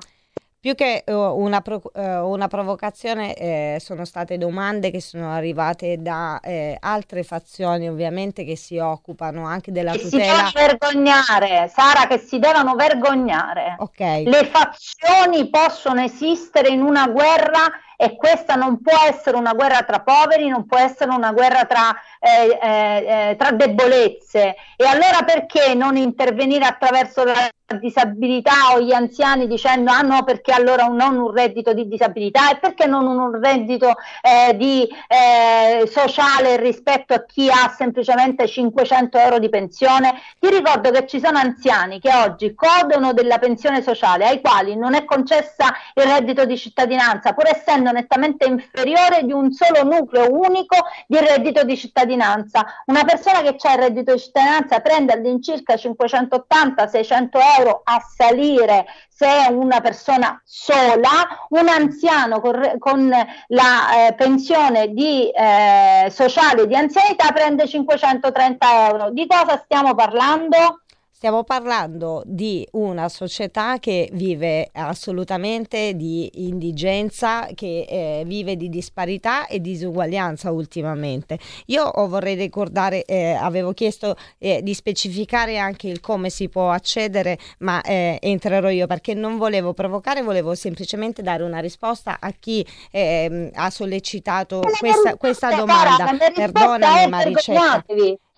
Più che uh, una, pro- uh, una, provocazione, eh, sono state domande che sono arrivate da eh, altre fazioni, ovviamente, che si occupano anche della che tutela. Si devono vergognare, Sara, che si devono vergognare. Ok. Le fazioni possono esistere in una guerra e questa non può essere una guerra tra poveri, non può essere una guerra tra, eh, eh, eh tra debolezze. E allora perché non intervenire attraverso la disabilità o gli anziani dicendo ah no perché allora non un reddito di disabilità e perché non un reddito eh, di, eh, sociale rispetto a chi ha semplicemente 500 euro di pensione ti ricordo che ci sono anziani che oggi godono della pensione sociale ai quali non è concessa il reddito di cittadinanza pur essendo nettamente inferiore di un solo nucleo unico di reddito di cittadinanza una persona che ha il reddito di cittadinanza prende all'incirca 580-600 euro euro a salire se è una persona sola, un anziano con, con la eh, pensione di, eh, sociale di anzianità prende 530 euro. Di cosa stiamo parlando? Stiamo parlando di una società che vive assolutamente di indigenza, che eh, vive di disparità e disuguaglianza ultimamente. Io vorrei ricordare, eh, avevo chiesto eh, di specificare anche il come si può accedere, ma eh, entrerò io perché non volevo provocare, volevo semplicemente dare una risposta a chi ehm, ha sollecitato questa, questa domanda. Perdonami Maricetta.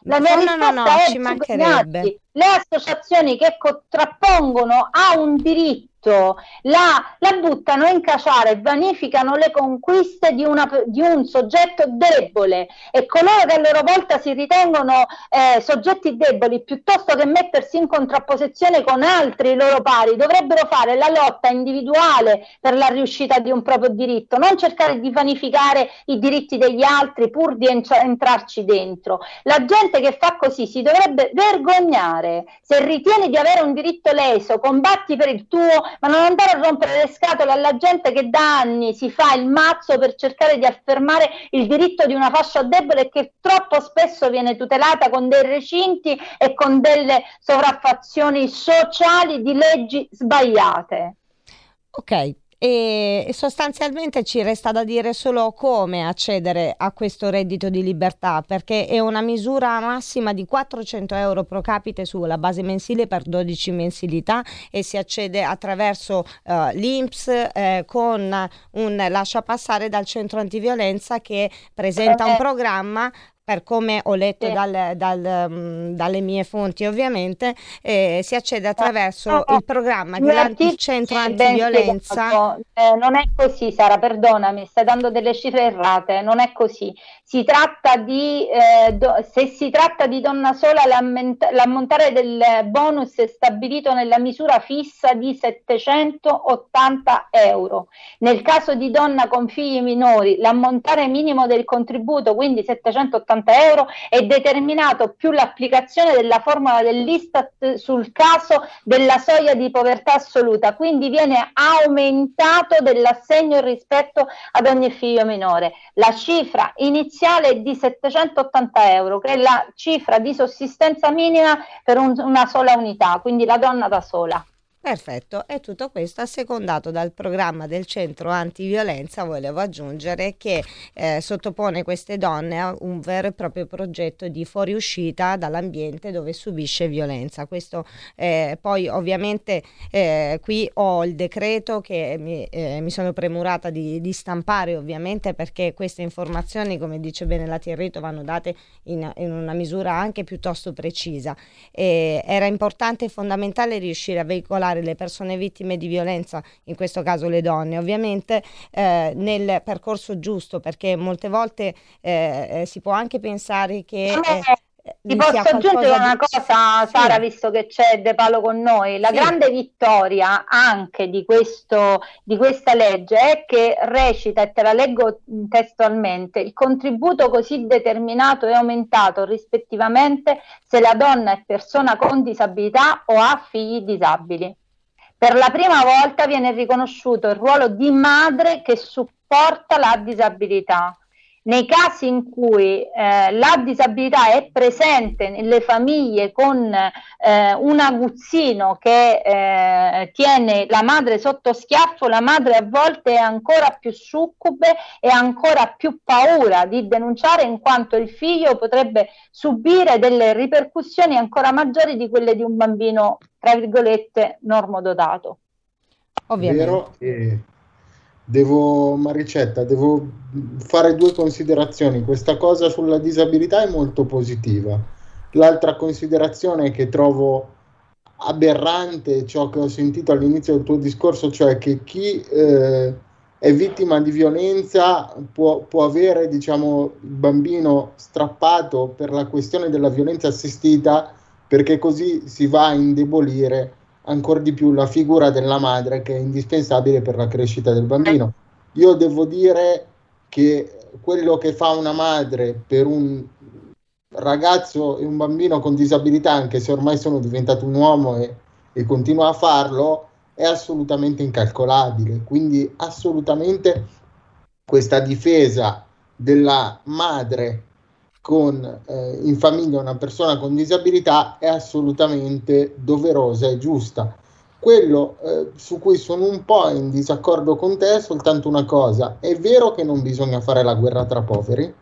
La mia no, no, no, no, ci mancherebbe. Le associazioni che contrappongono a un diritto la, la, buttano in caciara e vanificano le conquiste di, una, di, un soggetto debole. E coloro che a loro volta si ritengono eh, soggetti deboli piuttosto che mettersi in contrapposizione con altri loro pari dovrebbero fare la lotta individuale per la riuscita di un proprio diritto non cercare di vanificare i diritti degli altri pur di entrarci dentro. La gente che fa così si dovrebbe vergognare. Se ritieni di avere un diritto leso combatti per il tuo ma non andare a rompere le scatole alla gente che da anni si fa il mazzo per cercare di affermare il diritto di una fascia debole che troppo spesso viene tutelata con dei recinti e con delle sovraffazioni sociali di leggi sbagliate. Ok, e sostanzialmente ci resta da dire solo come accedere a questo reddito di libertà perché è una misura massima di 400 euro pro capite sulla base mensile per 12 mensilità e si accede attraverso uh, l'INPS eh, con un lascia passare dal centro antiviolenza che presenta un programma per come ho letto sì. dal, dal, um, dalle mie fonti ovviamente, eh, si accede attraverso no, il programma che centro antiviolenza. Eh, non è così Sara, perdonami, stai dando delle cifre errate, non è così. Si tratta di, eh, do, se si tratta di donna sola, l'ammontare del bonus è stabilito nella misura fissa di 780 euro. Nel caso di donna con figli minori, l'ammontare minimo del contributo, quindi 780 680 euro è determinato più l'applicazione della formula dell'Istat sul caso della soglia di povertà assoluta, quindi viene aumentato dell'assegno rispetto ad ogni figlio minore. La cifra iniziale è di 780 euro, che è la cifra di sussistenza minima per un- una sola unità, quindi la donna da sola. Perfetto, e tutto questo assecondato dal programma del centro antiviolenza, volevo aggiungere, che eh, sottopone queste donne a un vero e proprio progetto di fuoriuscita dall'ambiente dove subisce violenza. Questo eh, poi ovviamente eh, qui ho il decreto che mi, eh, mi sono premurata di, di stampare ovviamente perché queste informazioni, come dice bene la Tirrito, vanno date in, in una misura anche piuttosto precisa. Era importante e fondamentale riuscire a veicolare le persone vittime di violenza, in questo caso le donne, ovviamente eh, nel percorso giusto, perché molte volte eh, eh, si può anche pensare che... eh, Ti sia posso aggiungere una cosa, Sara, Sì. visto che c'è De Palo con noi. La Sì. grande vittoria anche di, questo, di questa legge è che recita, e te la leggo testualmente, il contributo così determinato è aumentato rispettivamente se la donna è persona con disabilità o ha figli disabili. Per la prima volta viene riconosciuto il ruolo di madre che supporta la disabilità. Nei casi in cui eh, la disabilità è presente nelle famiglie con eh, un aguzzino che eh, tiene la madre sotto schiaffo, la madre a volte è ancora più succube e ha ancora più paura di denunciare in quanto il figlio potrebbe subire delle ripercussioni ancora maggiori di quelle di un bambino, tra virgolette, normodotato. Vero? E devo, Maricetta, devo fare due considerazioni. Questa cosa sulla disabilità è molto positiva. L'altra considerazione che trovo aberrante, ciò che ho sentito all'inizio del tuo discorso, cioè che chi eh, è vittima di violenza può, può avere, diciamo, il bambino strappato per la questione della violenza assistita, perché così si va a indebolire ancora di più la figura della madre che è indispensabile per la crescita del bambino. Io devo dire che quello che fa una madre per un ragazzo e un bambino con disabilità, anche se ormai sono diventato un uomo e, e continua a farlo, è assolutamente incalcolabile. Quindi assolutamente questa difesa della madre con eh, in famiglia una persona con disabilità è assolutamente doverosa e giusta. Quello eh, su cui sono un po' in disaccordo con te è soltanto una cosa. È vero che non bisogna fare la guerra tra poveri,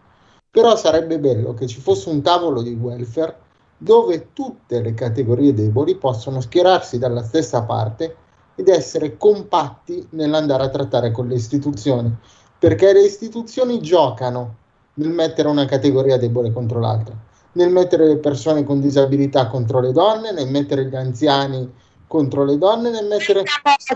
però sarebbe bello che ci fosse un tavolo di welfare dove tutte le categorie deboli possono schierarsi dalla stessa parte ed essere compatti nell'andare a trattare con le istituzioni, perché le istituzioni giocano nel mettere una categoria debole contro l'altra, nel mettere le persone con disabilità contro le donne, nel mettere gli anziani contro le donne, nel mettere...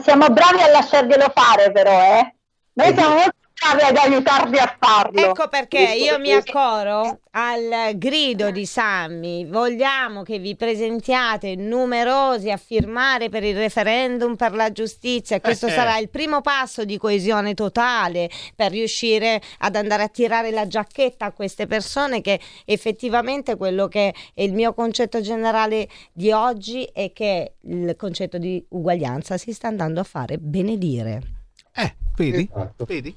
Siamo bravi a lasciarglielo fare, però, eh? Noi siamo molto bravi ad aiutarvi a farlo. Ecco perché io mi accoro al grido di Sammy. Vogliamo che vi presentiate numerosi a firmare per il referendum per la giustizia. Questo Eh. sarà il primo passo di coesione totale per riuscire ad andare a tirare la giacchetta a queste persone che effettivamente quello che è il mio concetto generale di oggi è che il concetto di uguaglianza si sta andando a fare benedire. Vedi? Vedi?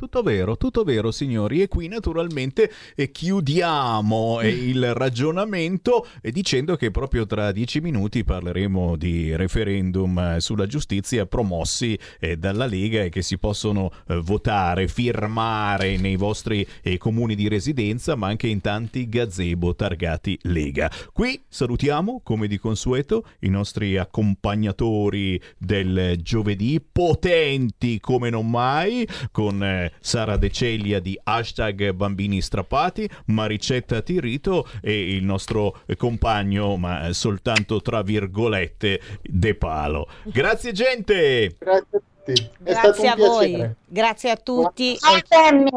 Tutto vero, tutto vero signori e qui naturalmente eh, chiudiamo eh, il ragionamento eh, dicendo che proprio tra dieci minuti parleremo di referendum eh, sulla giustizia promossi eh, dalla Lega e che si possono eh, votare, firmare nei vostri comuni di residenza ma anche in tanti gazebo targati Lega. Qui salutiamo come di consueto i nostri accompagnatori del giovedì potenti come non mai con Sara De Celia di hashtag bambini strappati, Maricetta Tirito e il nostro compagno, ma soltanto tra virgolette, De Palo. Grazie gente! Grazie tutti. È Grazie stato un a voi, piacere. grazie a tutti. Ciao Sammy,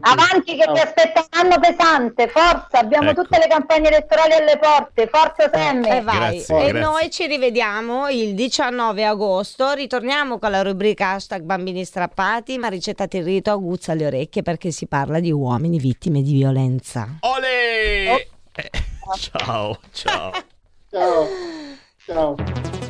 avanti che ti aspetta un anno pesante, forza, abbiamo Ecco. tutte le campagne elettorali alle porte, forza Sammy. E vai. Grazie, e grazie. noi ci rivediamo il 19 agosto. Ritorniamo con la rubrica hashtag bambini strappati, ma ricetta Tirrito aguzza le orecchie perché si parla di uomini vittime di violenza. Ole! Ciao, ciao. Ciao. Ciao.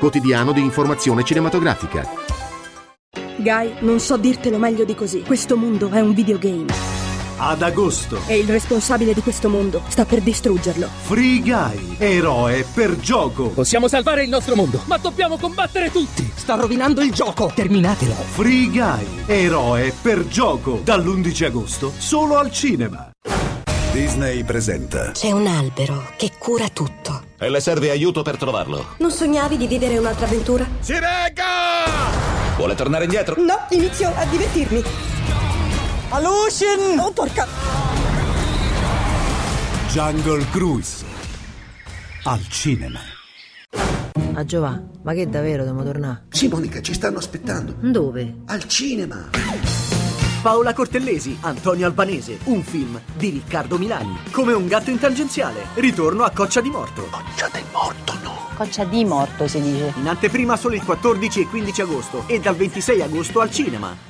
quotidiano di informazione cinematografica. Guy, non so dirtelo meglio di così. Questo mondo è un videogame. Ad agosto. E il responsabile di questo mondo sta per distruggerlo. Free Guy, eroe per gioco. Possiamo salvare il nostro mondo, ma dobbiamo combattere tutti. Sta rovinando il gioco. Terminatelo. Free Guy, eroe per gioco. Dall'11 agosto, solo al cinema. Disney presenta. C'è un albero che cura tutto. E le serve aiuto per trovarlo. Non sognavi di vivere un'altra avventura? Si regga! Vuole tornare indietro? No, inizio a divertirmi. Alucin! Oh, porca! Jungle Cruise. Al cinema. A Giova, ma che davvero dobbiamo tornare? Sì, Monica, ci stanno aspettando. Dove? Al cinema. Paola Cortellesi, Antonio Albanese, un film di Riccardo Milani. Come un gatto in tangenziale, ritorno a Coccia di Morto. Coccia del morto, no. Coccia di morto si dice. In anteprima solo il 14 e 15 agosto e dal 26 agosto al cinema.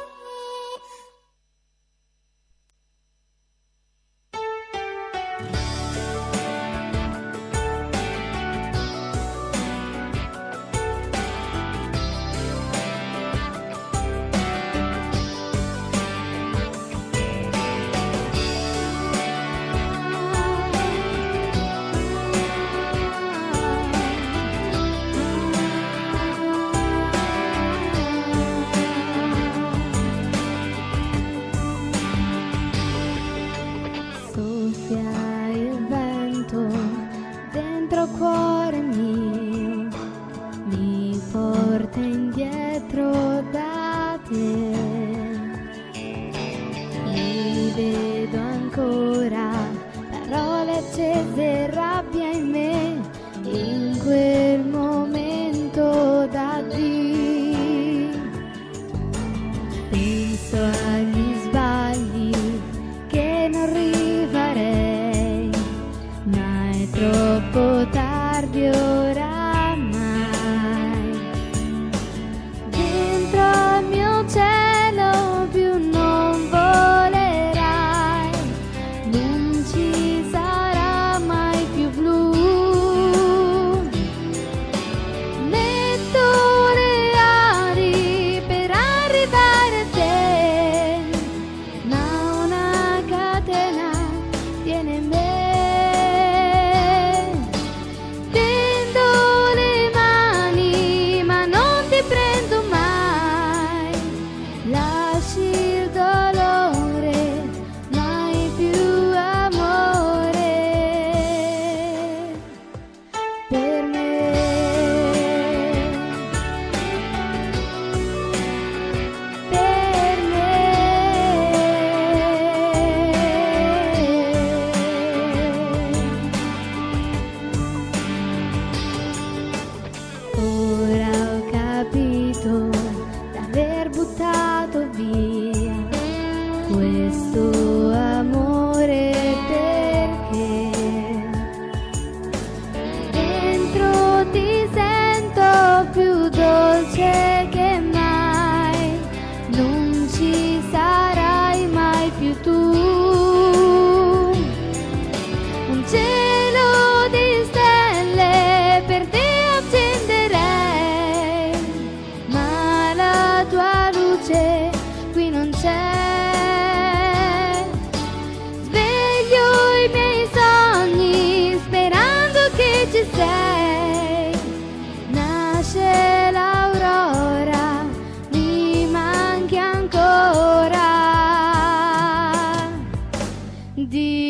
Di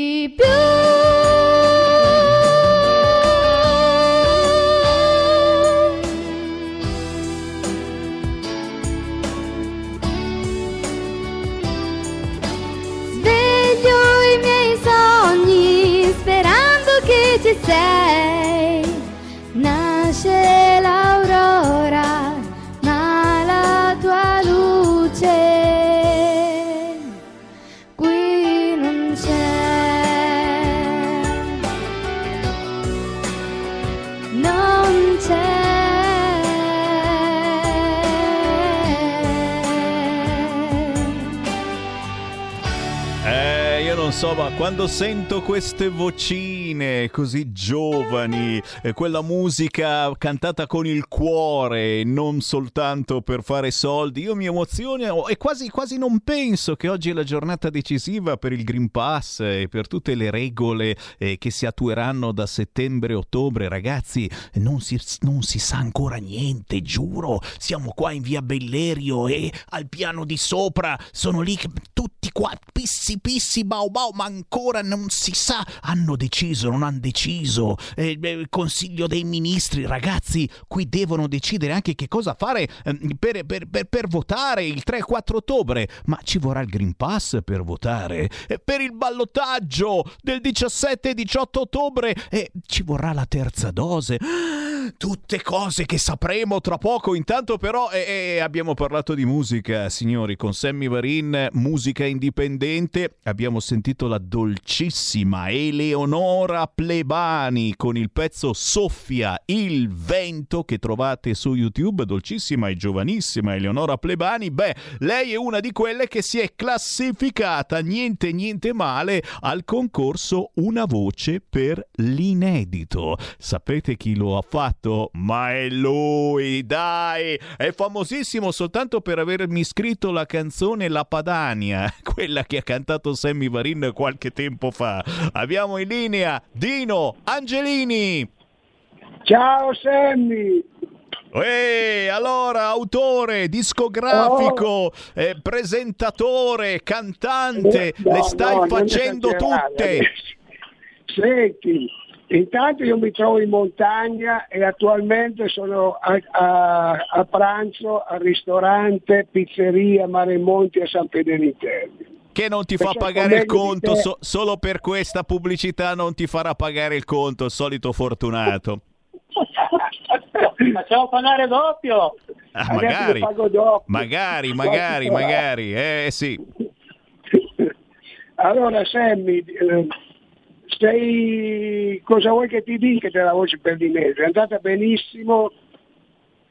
quando sento queste vocine così giovani, eh, quella musica cantata con il cuore, non soltanto per fare soldi, io mi emoziono e quasi, quasi non penso che oggi è la giornata decisiva per il Green Pass e per tutte le regole eh, che si attueranno da settembre-ottobre. Ragazzi, non si, non si sa ancora niente, giuro. Siamo qua in via Bellerio e al piano di sopra sono lì tutti qua, pissi pissi, bau bau, ma ancora non si sa. Hanno deciso, non hanno deciso. Eh, eh, Consiglio dei Ministri, ragazzi, qui devono decidere anche che cosa fare ehm, per, per- per- per votare il 3-4 ottobre. Ma ci vorrà il Green Pass per votare? Eh, per il ballottaggio del 17 e 18 ottobre? Eh, ci vorrà la terza dose? Tutte cose che sapremo tra poco. Intanto però eh, eh, abbiamo parlato di musica, signori, con Sammy Varin, musica indipendente. Abbiamo sentito la dolcissima Eleonora Plebani con il pezzo Soffia il vento che trovate su YouTube, dolcissima e giovanissima Eleonora Plebani. Beh, lei è una di quelle che si è classificata niente niente male al concorso Una voce per l'inedito. Sapete chi lo ha fatto? Ma è lui, dai! È famosissimo soltanto per avermi scritto la canzone La Padania, <laughs> quella che ha cantato Sammy Varin qualche tempo fa. Abbiamo in linea Dino Angelini. Ciao Sammy! Ehi, allora, autore, discografico, eh, presentatore, cantante, No, le stai no, facendo tutte. Senti, intanto io mi trovo in montagna e attualmente sono a, a- a pranzo al ristorante Pizzeria Mare Monti a San Federico. Che non ti fa pagare il conto, so- solo per questa pubblicità non ti farà pagare il conto, il solito fortunato. Facciamo pagare doppio! Ah, magari, dopo. magari, magari, magari, eh sì. Allora Sammy, eh, sei... cosa vuoi che ti dica della voce per di mese? È andata benissimo,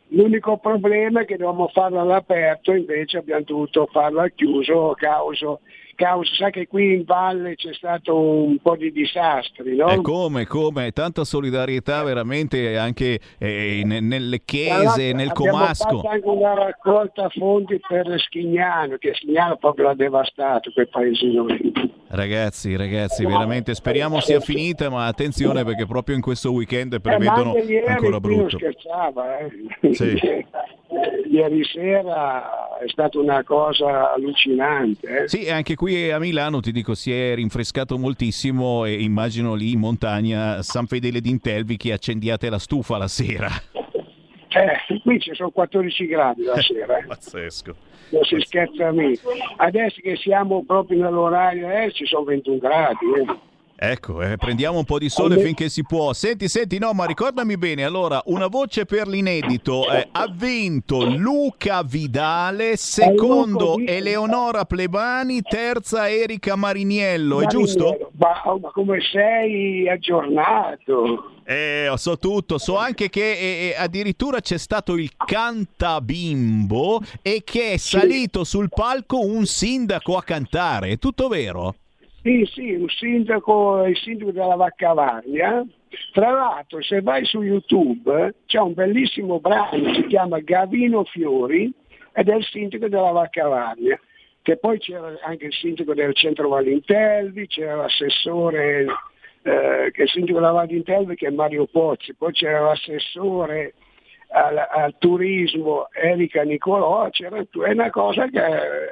l'unico problema è che dovevamo farla all'aperto, invece abbiamo dovuto farla al chiuso, causa, causa, sa che qui in valle c'è stato un po' di disastri, no? E come, come, tanta solidarietà veramente anche eh, ne- nelle chiese, nel abbiamo comasco. fatto anche una raccolta fondi per Schignano, che Schignano proprio l'ha devastato quel paesino lì. Ragazzi, ragazzi, veramente speriamo sia finita, ma attenzione perché proprio in questo weekend Eh, prevedono anche ieri ancora brutto. scherzava, eh. Sì. <laughs> ieri sera è stata una cosa allucinante. eh. Sì, anche qui a Milano ti dico si è rinfrescato moltissimo e immagino lì in montagna San Fedele d'Intelvi che accendiate la stufa la sera. Eh, qui ci sono 14 gradi la sera, eh. <laughs> Pazzesco. non si scherza mica. Adesso che siamo proprio nell'orario, eh, ci sono 21 gradi. eh. Ecco, eh, prendiamo un po' di sole finché si può. Senti, senti, no, ma ricordami bene. Allora, una voce per l'inedito. eh, ha vinto Luca Vidale, secondo Eleonora Plebani, terza Erika Mariniello, è giusto? Ma, ma come sei aggiornato? Eh, so tutto, so anche che eh, eh, addirittura c'è stato il cantabimbo e che è salito sul palco un sindaco a cantare, è tutto vero? Sì, sì, un sindaco, il sindaco della Vaccavarnia. Tra l'altro, se vai su YouTube c'è un bellissimo brano, si chiama Gavino Fiori ed è il sindaco della Vaccavarnia. Che poi c'era anche il sindaco del centro Valintelvi, c'era l'assessore eh, che è il sindaco della Valintelvi che è Mario Pozzi, poi c'era l'assessore al, al turismo Erika Nicolò, c'era, è una cosa che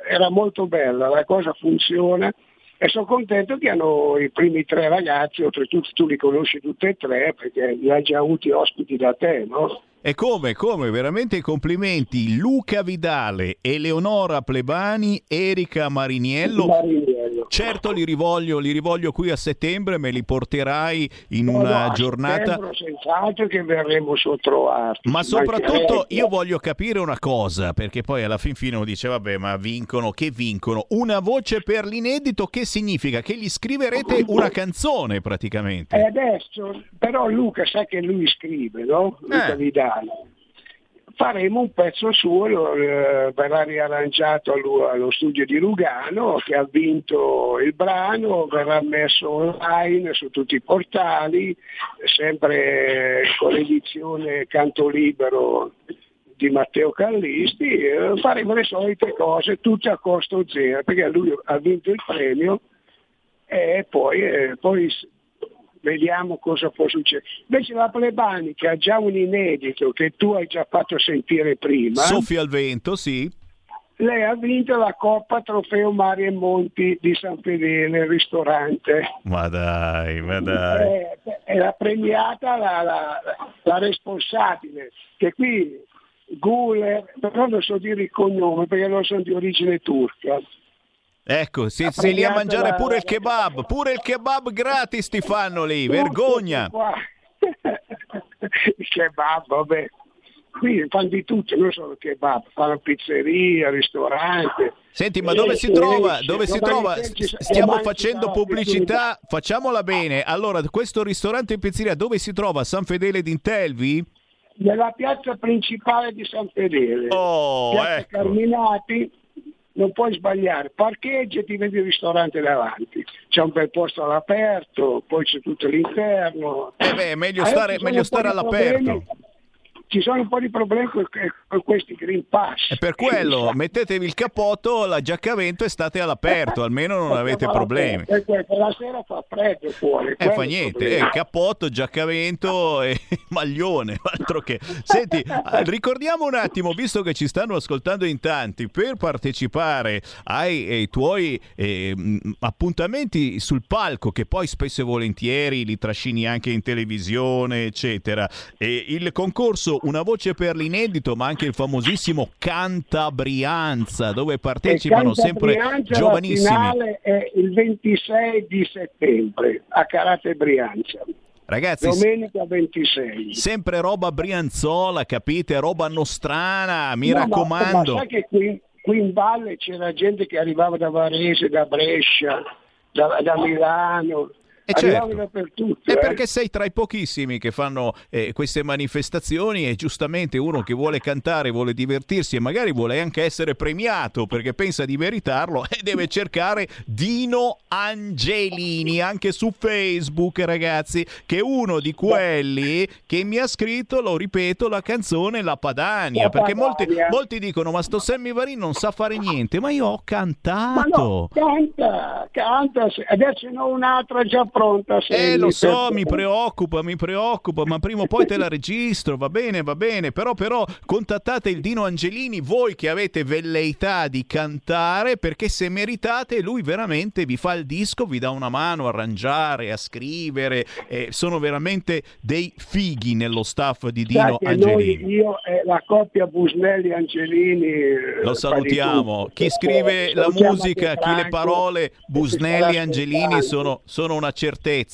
era molto bella, la cosa funziona e sono contento che hanno i primi tre ragazzi, oltretutto tu li conosci tutti e tre perché li hai già avuti ospiti da te, no? E come, come, veramente complimenti. Luca Vidale, Eleonora Plebani, Erika Mariniello. Mariniello. Certo li rivoglio, li rivoglio qui a settembre, me li porterai in No, una no, a giornata... senz'altro che verremo a trovarti. Ma soprattutto mancherebbe. io voglio capire una cosa, perché poi alla fin fine uno dice, vabbè, ma vincono, che vincono? Una voce per l'inedito, che significa? Che gli scriverete una canzone praticamente. E adesso, però Luca sa che lui scrive, no? Luca Eh. Vidale. Faremo un pezzo suo, lo- eh, verrà riarrangiato allo, allo studio di Lugano che ha vinto il brano, verrà messo online su tutti i portali, sempre con l'edizione Canto Libero di Matteo Callisti, eh, faremo le solite cose, tutte a costo zero, perché lui ha vinto il premio e poi, eh, poi vediamo cosa può succedere. Invece la Plebani che ha già un inedito che tu hai già fatto sentire prima, Soffia al vento, sì. lei ha vinto la Coppa Trofeo Mari e Monti di San Fedele, il ristorante. Ma dai, ma dai. Eh, era premiata la, la- la responsabile, che qui Guler, però non so dire il cognome perché non sono di origine turca. Ecco, si, Ha si lì a mangiare la- pure il kebab, pure il kebab gratis ti fanno lì, vergogna. Qua. <laughs> il kebab, vabbè. Qui fanno di tutto, non solo kebab, fanno pizzeria, ristorante. Senti, ma dove Eh, si trova? sì, Domani sì, trova? Stiamo facendo pubblicità, facciamola bene. Allora, questo ristorante in pizzeria dove si trova? San Fedele d'Intelvi? Nella piazza principale di San Fedele, Oh, piazza ecco. Carminati, non puoi sbagliare, parcheggi e ti vedi il ristorante davanti. C'è un bel posto all'aperto, poi c'è tutto l'interno. Eh beh, è meglio stare, meglio stare all'aperto. problemi- Ci sono un po' di problemi con, con questi Green Pass. E per quello mettetevi il cappotto, la giacca a vento e state all'aperto, almeno non avete problemi. Per, per la sera fa freddo fuori. Eh, fa niente, eh, cappotto, giaccamento e <laughs> maglione, <laughs> altro che. Senti, eh, ricordiamo un attimo, visto che ci stanno ascoltando in tanti, per partecipare ai, ai tuoi eh, mh, appuntamenti sul palco, che poi spesso e volentieri li trascini anche in televisione, eccetera, e il concorso Una voce per l'inedito, ma anche il famosissimo Cantabrianza, dove partecipano sempre giovanissimi. La finale è il 26 di settembre a Carate Brianza. Ragazzi, Domenica 26. Sempre roba brianzola, capite? Roba nostrana, mi No, ma- raccomando. Ma, sai che qui, qui in valle c'era gente che arrivava da Varese, da Brescia, da, da Milano. Eh, arrivavano certo. dappertutto. È eh. perché sei tra i pochissimi che fanno eh, queste manifestazioni e giustamente uno che vuole cantare, vuole divertirsi e magari vuole anche essere premiato perché pensa di meritarlo e deve cercare Dino Angelini anche su Facebook ragazzi che è uno di quelli che mi ha scritto, lo ripeto, la canzone La Padania La perché molti, Padania. molti dicono ma sto Sammy Varin non sa fare niente ma io ho Ma cantato. no, canta, canta. Adesso ne ho un'altra già pronta. Eh, lo so, mi preoccupa, mi preoccupa, ma prima o poi te la registro, va bene, va bene, però però contattate il Dino Angelini, voi che avete velleità di cantare, perché se meritate lui veramente vi fa il disco, vi dà una mano a arrangiare, a scrivere, eh, sono veramente dei fighi nello staff di Dino Angelini. noi, io e la coppia Busnelli-Angelini... eh, Lo salutiamo. Chi scrive la musica, chi le parole, Busnelli Angelini sono, sono una certezza,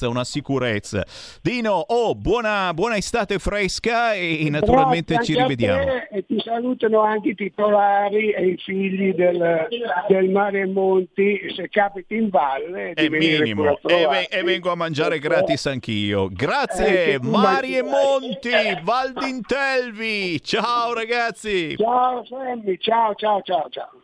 una sicurezza. Dino, oh, buona, buona estate fresca e naturalmente Grazie ci rivediamo. E ti salutano anche i titolari e i figli del, del Mare e Monti. Se capiti in valle, È minimo e, e vengo a mangiare gratis anch'io. Eh, Grazie, tu Mari e Monti, Valdintelvi. Ciao ragazzi. Ciao Sammy, ciao ciao ciao ciao.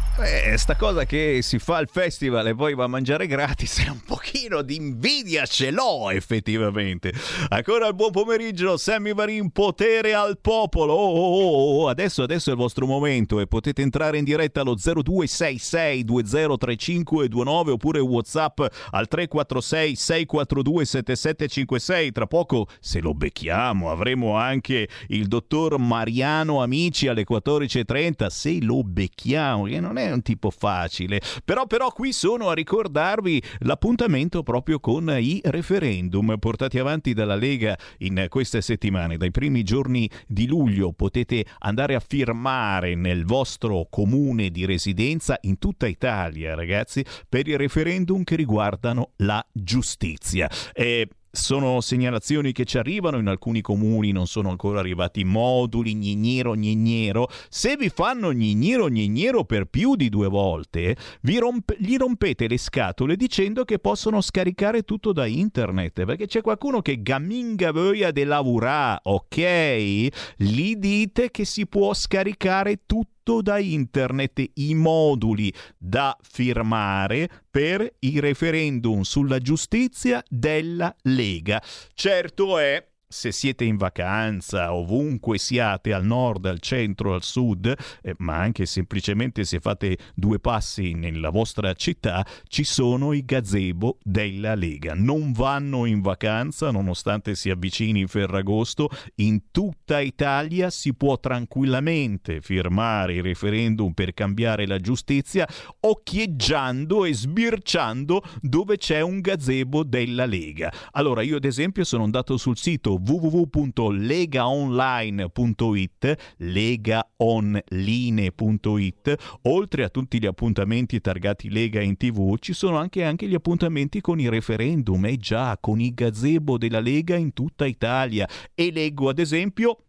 Eh, sta cosa che si fa al festival e poi va a mangiare gratis <laughs> un pochino di invidia ce l'ho effettivamente. Ancora il buon pomeriggio, Sammy Varin, potere al popolo. Oh, oh, oh, oh, Adesso, adesso è il vostro momento e potete entrare in diretta allo 0266 203529 oppure Whatsapp al 346 642 7756. Tra poco, se lo becchiamo, avremo anche il dottor Mariano Amici alle 14.30. Se lo becchiamo, che non è un tipo facile. Però, però qui sono a ricordarvi l'appuntamento proprio con i referendum portati avanti dalla Lega in queste settimane. Dai primi giorni di luglio potete andare a firmare nel vostro comune di residenza in tutta Italia, ragazzi, per i referendum che riguardano la giustizia. E sono segnalazioni che ci arrivano, in alcuni comuni non sono ancora arrivati moduli, gnignero, gnignero. Se vi fanno gnignero, gnignero per più di due volte, romp- gli rompete le scatole dicendo che possono scaricare tutto da internet, perché c'è qualcuno che gamminga voglia de lavorare, ok? Gli dite che si può scaricare tutto da internet i moduli da firmare per i referendum sulla giustizia della Lega. Certo è se siete in vacanza, ovunque siate, al nord, al centro, al sud, eh, ma anche semplicemente se fate due passi nella vostra città, ci sono i gazebo della Lega. Non vanno in vacanza, nonostante si avvicini Ferragosto, in tutta Italia si può tranquillamente firmare il referendum per cambiare la giustizia, occhieggiando e sbirciando dove c'è un gazebo della Lega. Allora, io ad esempio sono andato sul sito www.legaonline.it, legaonline.it, oltre a tutti gli appuntamenti targati Lega in tv, ci sono anche, anche gli appuntamenti con i referendum, e già, con i gazebo della Lega in tutta Italia. E leggo ad esempio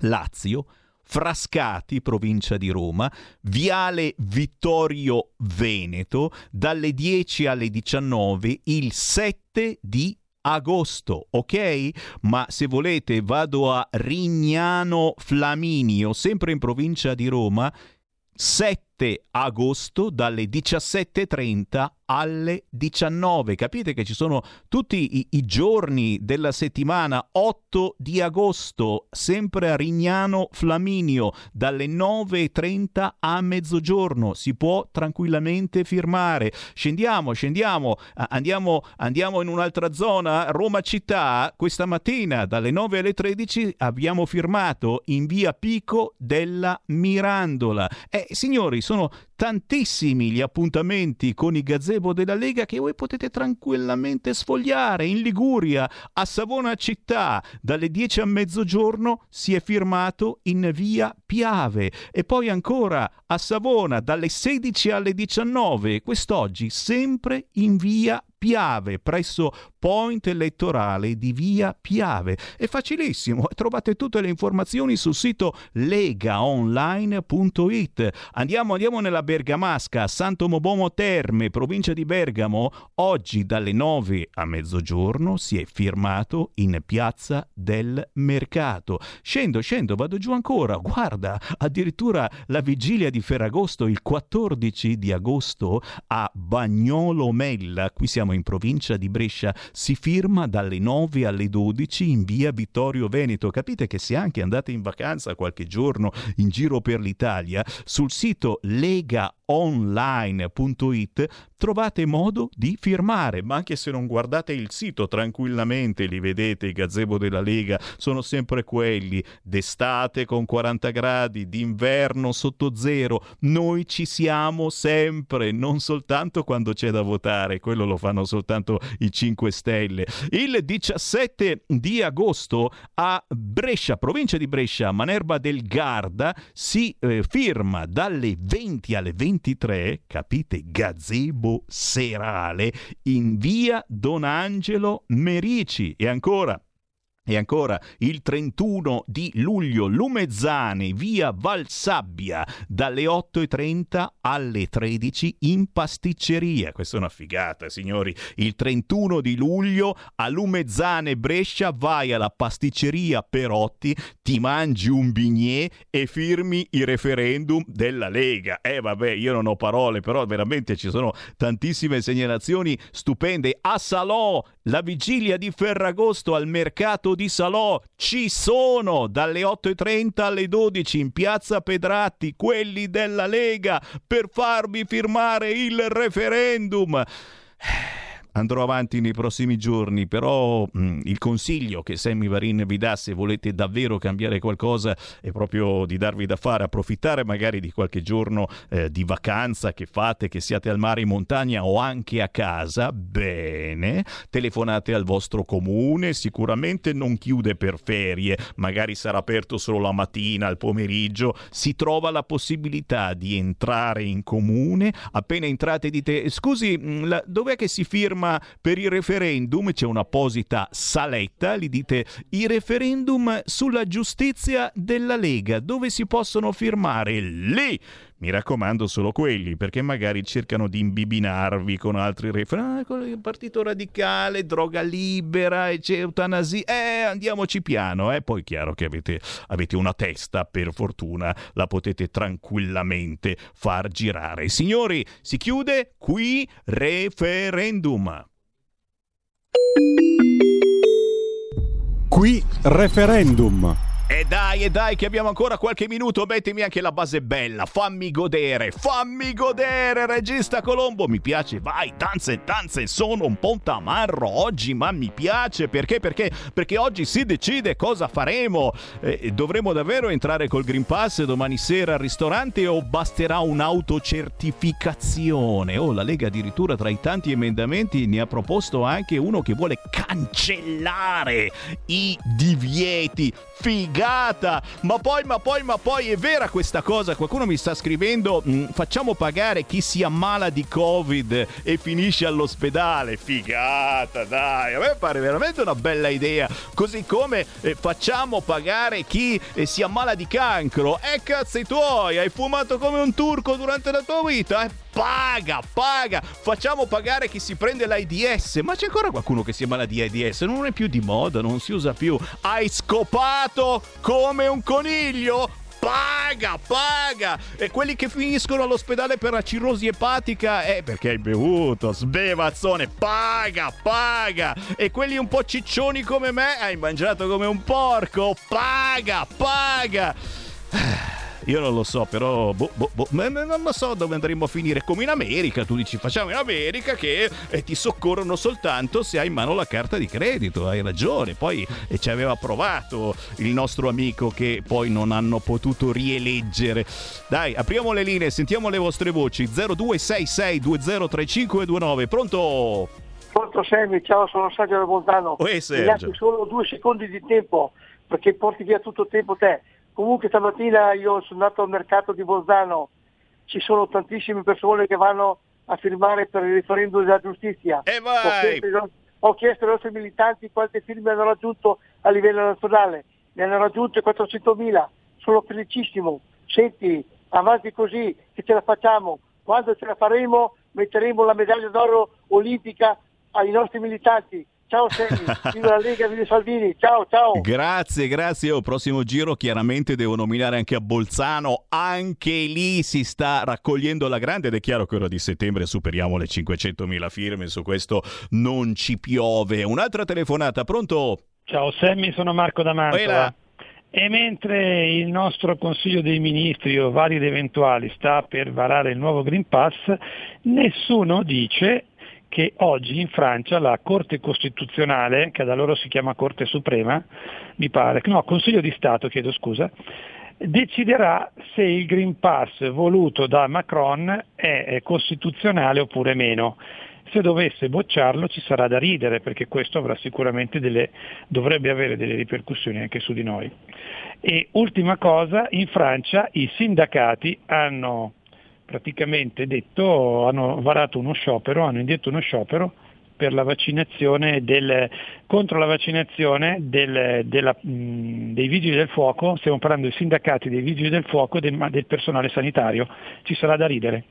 Lazio, Frascati, provincia di Roma, Viale Vittorio Veneto, dalle 10 alle 19 il 7 di agosto, ok? Ma se volete vado a Rignano Flaminio, sempre in provincia di Roma, 7 agosto dalle 17.30 alle 19. Capite che ci sono tutti i, i, giorni della settimana 8 di agosto, sempre a Rignano Flaminio, dalle 9.30 a mezzogiorno. Si può tranquillamente firmare. Scendiamo, scendiamo, andiamo, andiamo in un'altra zona, Roma città. Questa mattina dalle 9 alle 13 abbiamo firmato in via Pico della Mirandola. Eh, signori, sono tantissimi gli appuntamenti con i gazebo della Lega che voi potete tranquillamente sfogliare in Liguria, a Savona città, dalle 10 a mezzogiorno si è firmato in via Piave e poi ancora a Savona dalle 16 alle 19, quest'oggi sempre in via Piave, presso point elettorale di via Piave. È facilissimo, <laughs> trovate tutte le informazioni sul sito legaonline.it. Andiamo, andiamo nella Bergamasca, Santo Mobomo Terme, provincia di Bergamo. Oggi dalle 9 a mezzogiorno si è firmato in piazza del mercato. Scendo, scendo, vado giù ancora. Guarda, addirittura la vigilia di Ferragosto, il 14 di agosto, a Bagnolo Mella, qui siamo in provincia di Brescia, si firma dalle 9 alle 12 in via Vittorio Veneto. Capite che se anche andate in vacanza qualche giorno in giro per l'Italia, sul sito Yeah, legaonline.it trovate modo di firmare, ma anche se non guardate il sito tranquillamente li vedete, i gazebo della Lega sono sempre quelli, d'estate con 40 gradi, d'inverno sotto zero, noi ci siamo sempre, non soltanto quando c'è da votare, quello lo fanno soltanto i 5 Stelle. Il 17 di agosto a Brescia, provincia di Brescia, Manerba del Garda, si eh, firma dalle 20 alle 23, capite, gazebo serale in via Don Angelo Merici. E ancora, e ancora il 31 di luglio Lumezzane via Valsabbia dalle 8.30 alle 13 in pasticceria. Questa è una figata signori. Il 31 di luglio a Lumezzane Brescia vai alla pasticceria Perotti, ti mangi un bignè e firmi il referendum della Lega. Eh vabbè io non ho parole però veramente ci sono tantissime segnalazioni stupende. A Salò la vigilia di Ferragosto al mercato di Salò ci sono dalle 8.30 alle 12 in piazza Pedratti quelli della Lega per farvi firmare il referendum andrò avanti nei prossimi giorni, però mh, il consiglio che Sammy Varin vi dà se volete davvero cambiare qualcosa è proprio di darvi da fare, approfittare magari di qualche giorno eh, di vacanza che fate, che siate al mare in montagna o anche a casa, bene, telefonate al vostro comune, sicuramente non chiude per ferie, magari sarà aperto solo la mattina, al pomeriggio, si trova la possibilità di entrare in comune, appena entrate dite scusi, mh, la, dov'è che si firma per il referendum c'è un'apposita saletta, gli dite i referendum sulla giustizia della Lega, dove si possono firmare? Lì! Mi raccomando solo quelli, perché magari cercano di imbibinarvi con altri referendum, ah, il partito radicale, droga libera, eutanasia, eh, andiamoci piano, eh. Poi chiaro che avete, avete una testa, per fortuna, la potete tranquillamente far girare. Signori, si chiude qui referendum. Qui referendum. E dai, e dai, che abbiamo ancora qualche minuto. Mettimi anche la base bella. Fammi godere, fammi godere, regista Colombo. Mi piace, vai, danze, danze. Sono un po' tamarro oggi, ma mi piace. Perché? Perché? Perché oggi si decide cosa faremo. Eh, dovremo davvero entrare col Green Pass domani sera al ristorante o basterà un'autocertificazione? Oh, la Lega addirittura tra i tanti emendamenti ne ha proposto anche uno che vuole cancellare i divieti. Figata! Ma poi, ma poi, ma poi è vera questa cosa? Qualcuno mi sta scrivendo: "Mm, facciamo pagare chi si ammala di Covid e finisce all'ospedale. Figata, dai! A me pare veramente una bella idea. Così come eh, facciamo pagare chi eh, si ammala di cancro. E cazzi tuoi, hai fumato come un turco durante la tua vita? Eh? Paga, paga! Facciamo pagare chi si prende l'AIDS. Ma c'è ancora qualcuno che si ammala di AIDS? Non è più di moda, non si usa più. Hai scopato come un coniglio? Paga, paga! E quelli che finiscono all'ospedale per la cirrosi epatica, eh, perché hai bevuto, sbevazzone, paga, paga! E quelli un po' ciccioni come me, hai mangiato come un porco, paga, paga! <sighs> Io non lo so, però boh, boh, boh, non lo so dove andremo a finire. Come in America, tu dici facciamo in America che eh, ti soccorrono soltanto se hai in mano la carta di credito. Hai ragione. Poi eh, ci aveva provato il nostro amico che poi non hanno potuto rieleggere. Dai, apriamo le linee, sentiamo le vostre voci. 0266203529. Pronto? Pronto Sammy, ciao, sono Sergio da Bolzano. Uè, Mi Sergio. lasci solo due secondi di tempo perché porti via tutto il tempo te. Comunque stamattina io sono andato al mercato di Bolzano, ci sono tantissime persone che vanno a firmare per il referendum della giustizia. E Ho chiesto, ho chiesto ai nostri militanti quante firme hanno raggiunto a livello nazionale, ne hanno raggiunte 400.000, sono felicissimo. Senti, avanti così, che ce la facciamo. Quando ce la faremo metteremo la medaglia d'oro olimpica ai nostri militanti. Ciao Sammy, viva la Lega, viva Salvini, ciao ciao. Grazie, grazie. Oh, prossimo giro chiaramente devo nominare anche a Bolzano. Anche lì si sta raccogliendo la grande ed è chiaro che ora di settembre superiamo le 500.000 firme. Su questo non ci piove. Un'altra telefonata, pronto? Ciao Sammy, sono Marco da Mantova. Quella. E mentre il nostro Consiglio dei Ministri o vari ed eventuali sta per varare il nuovo Green Pass, nessuno dice che oggi in Francia la Corte Costituzionale, che da loro si chiama Corte Suprema, mi pare, no, Consiglio di Stato, chiedo scusa, deciderà se il Green Pass voluto da Macron è costituzionale oppure meno. Se dovesse bocciarlo ci sarà da ridere perché questo delle, dovrebbe avere delle ripercussioni anche su di noi. E ultima cosa, in Francia i sindacati hanno praticamente detto, hanno varato uno sciopero, hanno indetto uno sciopero per la vaccinazione del, contro la vaccinazione del- della- mh, dei vigili del fuoco, stiamo parlando dei sindacati dei vigili del fuoco e del, del personale sanitario, ci sarà da ridere.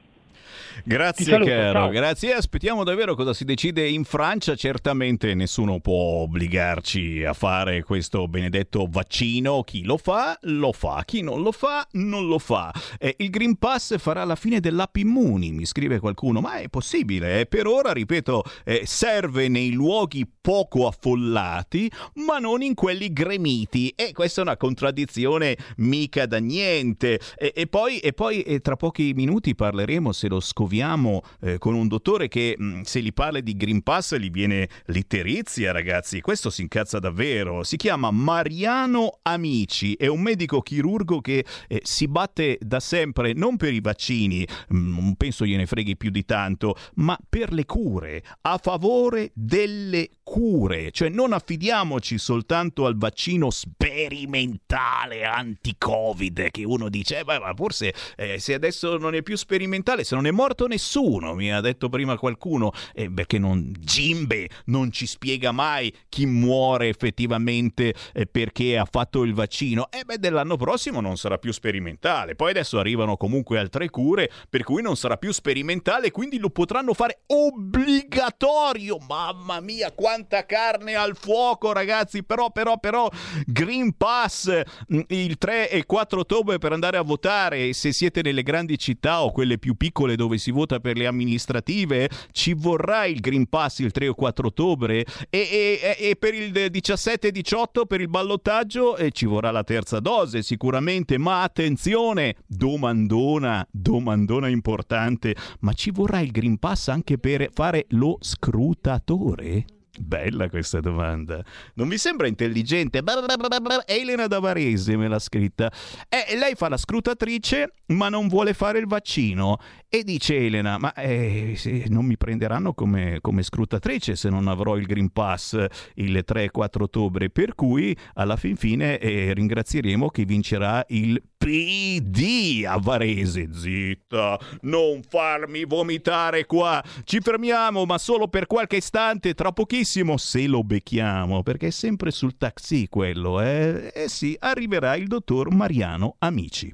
Grazie saluto, caro, grazie. Aspettiamo davvero cosa si decide in Francia. Certamente nessuno può obbligarci a fare questo benedetto vaccino. Chi lo fa, lo fa. Chi non lo fa, non lo fa. Eh, il Green Pass farà la fine dell'app Immuni, mi scrive qualcuno. Ma è possibile. eh? Per ora, ripeto, eh, serve nei luoghi poco affollati, ma non in quelli gremiti. E questa è una contraddizione mica da niente. E, e poi, e poi eh, tra pochi minuti parleremo, se lo scoviamo, eh, con un dottore che mh, se gli parla di Green Pass gli viene l'itterizia, ragazzi. Questo si incazza davvero. Si chiama Mariano Amici, è un medico chirurgo che eh, si batte da sempre non per i vaccini, mh, non penso gliene freghi più di tanto, ma per le cure, a favore delle cure. Cioè non affidiamoci soltanto al vaccino sperimentale anti-Covid che uno dice, "Eh, beh, ma forse eh, se adesso non è più sperimentale, se non è morto nessuno, mi ha detto prima qualcuno, eh, perché non, Gimbe non ci spiega mai chi muore effettivamente eh, perché ha fatto il vaccino. E beh, dell'anno prossimo non sarà più sperimentale. Poi adesso arrivano comunque altre cure, per cui non sarà più sperimentale, quindi lo potranno fare obbligatorio. Mamma mia, quanta carne al fuoco, ragazzi! Però, però, però, Green Pass mm, il 3 e 4 ottobre per andare a votare. Se siete nelle grandi città o quelle più piccole dove si vota per le amministrative ci vorrà il Green Pass il 3 o 4 ottobre? E, e- e per il 17 e 18 per il ballottaggio? Eh, ci vorrà la terza dose sicuramente, ma attenzione, domandona, domandona importante, ma ci vorrà il Green Pass anche per fare lo scrutatore? Bella questa domanda. Non vi sembra intelligente? Elena da Varese me l'ha scritta. Eh, lei fa la scrutatrice, ma non vuole fare il vaccino. E dice Elena: Ma eh, non mi prenderanno come, come scrutatrice se non avrò il Green Pass il 3 e 4 ottobre. Per cui alla fin fine eh, ringrazieremo chi vincerà il PD a Varese. Zitta, non farmi vomitare qua. Ci fermiamo, ma solo per qualche istante. Tra pochissimo, se lo becchiamo, perché è sempre sul taxi quello, eh? Eh sì, arriverà il dottor Mariano Amici.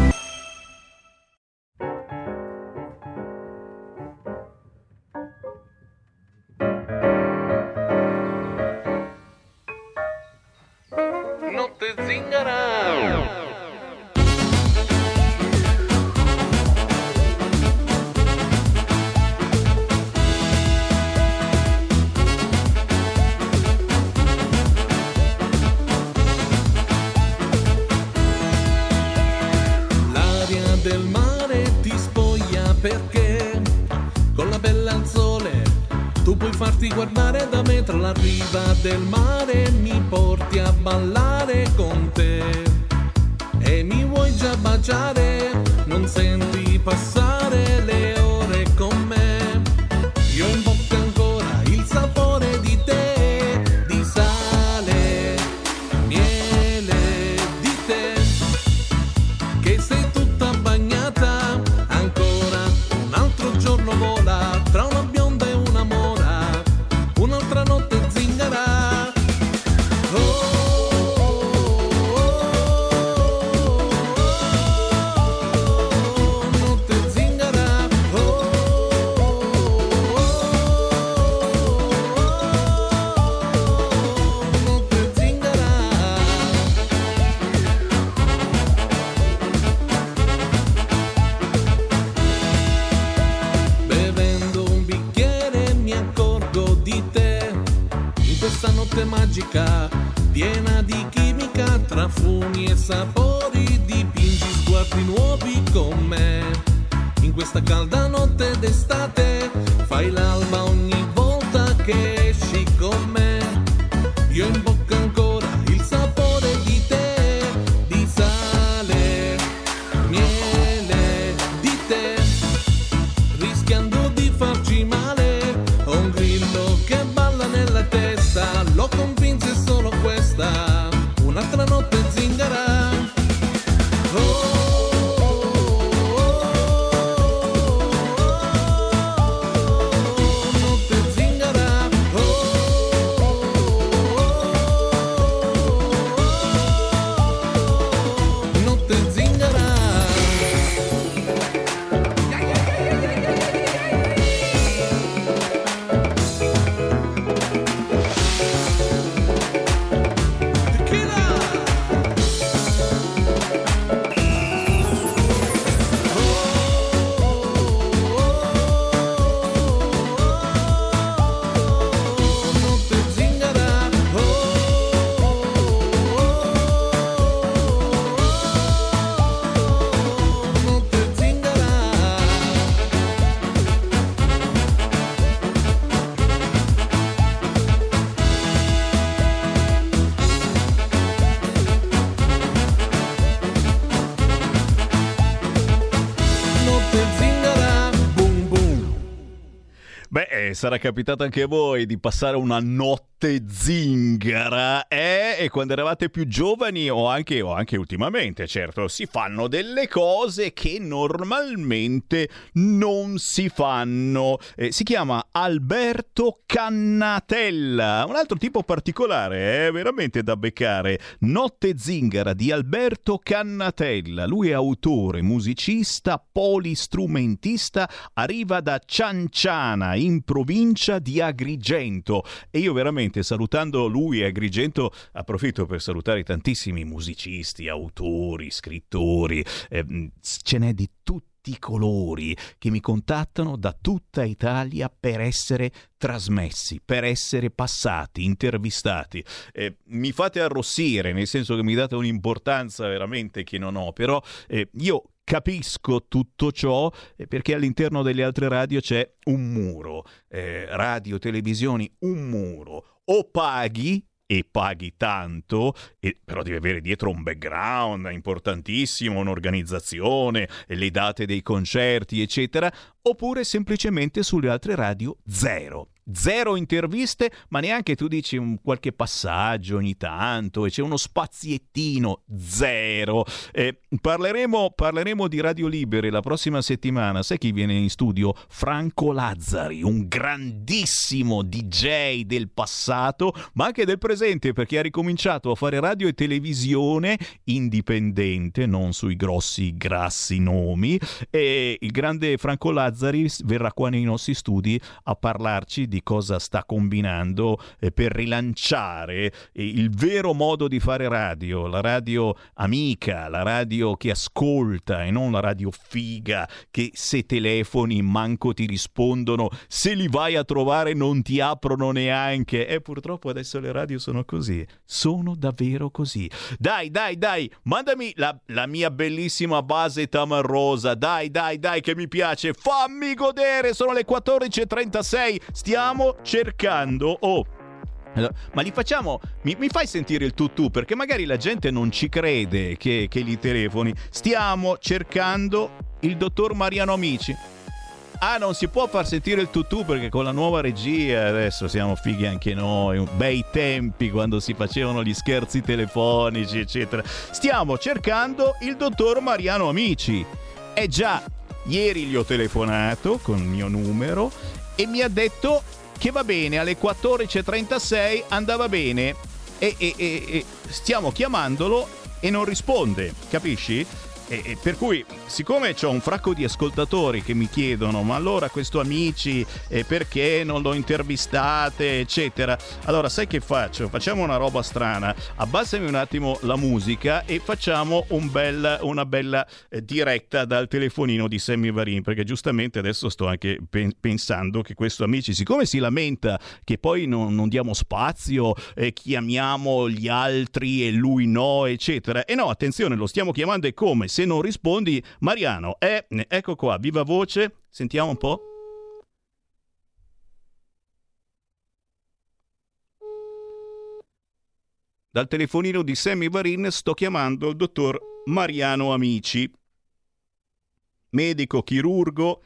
Sarà capitato anche a voi di passare una notte zingara, eh? E quando eravate più giovani o anche, o anche ultimamente, certo, si fanno delle cose che normalmente non si fanno. Eh, si chiama Alberto Cannatella, un altro tipo particolare, è veramente da beccare. Notte zingara di Alberto Cannatella. Lui è autore, musicista, polistrumentista, arriva da Cianciana in provincia di Agrigento e io veramente salutando lui e Agrigento approfitto per salutare tantissimi musicisti, autori, scrittori, ehm, ce n'è di tutti i colori che mi contattano da tutta Italia per essere trasmessi, per essere passati, intervistati. Eh, mi fate arrossire, nel senso che mi date un'importanza veramente che non ho, però eh, io capisco tutto ciò eh, perché all'interno delle altre radio c'è un muro, eh, radio, televisioni, un muro. O paghi e paghi tanto, e, però devi avere dietro un background importantissimo, un'organizzazione, le date dei concerti, eccetera, oppure semplicemente sulle altre radio zero. Zero interviste, ma neanche tu dici un qualche passaggio ogni tanto e c'è uno spaziettino zero. Eh, parleremo, parleremo di Radio Libere la prossima settimana. Sai chi viene in studio? Franco Lazzari, un grandissimo DJ del passato, ma anche del presente, perché ha ricominciato a fare radio e televisione indipendente, non sui grossi, grassi nomi. E il grande Franco Lazzari verrà qua nei nostri studi a parlarci di cosa sta combinando eh, per rilanciare eh, il vero modo di fare radio, la radio amica, la radio che ascolta e non la radio figa che se telefoni manco ti rispondono, se li vai a trovare non ti aprono neanche. E purtroppo adesso le radio sono così, sono davvero così. Dai, dai, dai, mandami la, la mia bellissima base tamarrosa, dai, dai, dai che mi piace, fammi godere, sono le 14.36, stiamo cercando... Oh, ma li facciamo. Mi, mi, fai sentire il tutù perché magari la gente non ci crede che, che li telefoni. Stiamo cercando il dottor Mariano Amici. Ah, non si può far sentire il tutù perché con la nuova regia adesso siamo fighi anche noi. Bei tempi quando si facevano gli scherzi telefonici, eccetera. Stiamo cercando il dottor Mariano Amici. Eh già, ieri gli ho telefonato con il mio numero e mi ha detto che va bene, alle 14.36 andava bene e, e, e, e stiamo chiamandolo e non risponde, capisci? E, e per cui, siccome ho un fracco di ascoltatori che mi chiedono, ma allora questo amici, eh, perché non lo intervistate, eccetera, allora sai che faccio? Facciamo una roba strana, abbassami un attimo la musica e facciamo un bel, una bella eh, diretta dal telefonino di Sammy Varin, perché giustamente adesso sto anche pen- pensando che questo amici, siccome si lamenta che poi non, non diamo spazio, eh, chiamiamo gli altri e lui no, eccetera, e no, attenzione, lo stiamo chiamando e come? Se non rispondi, Mariano, eh, ecco qua, viva voce, sentiamo un po'. Dal telefonino di Sammy Varin sto chiamando il dottor Mariano Amici, medico chirurgo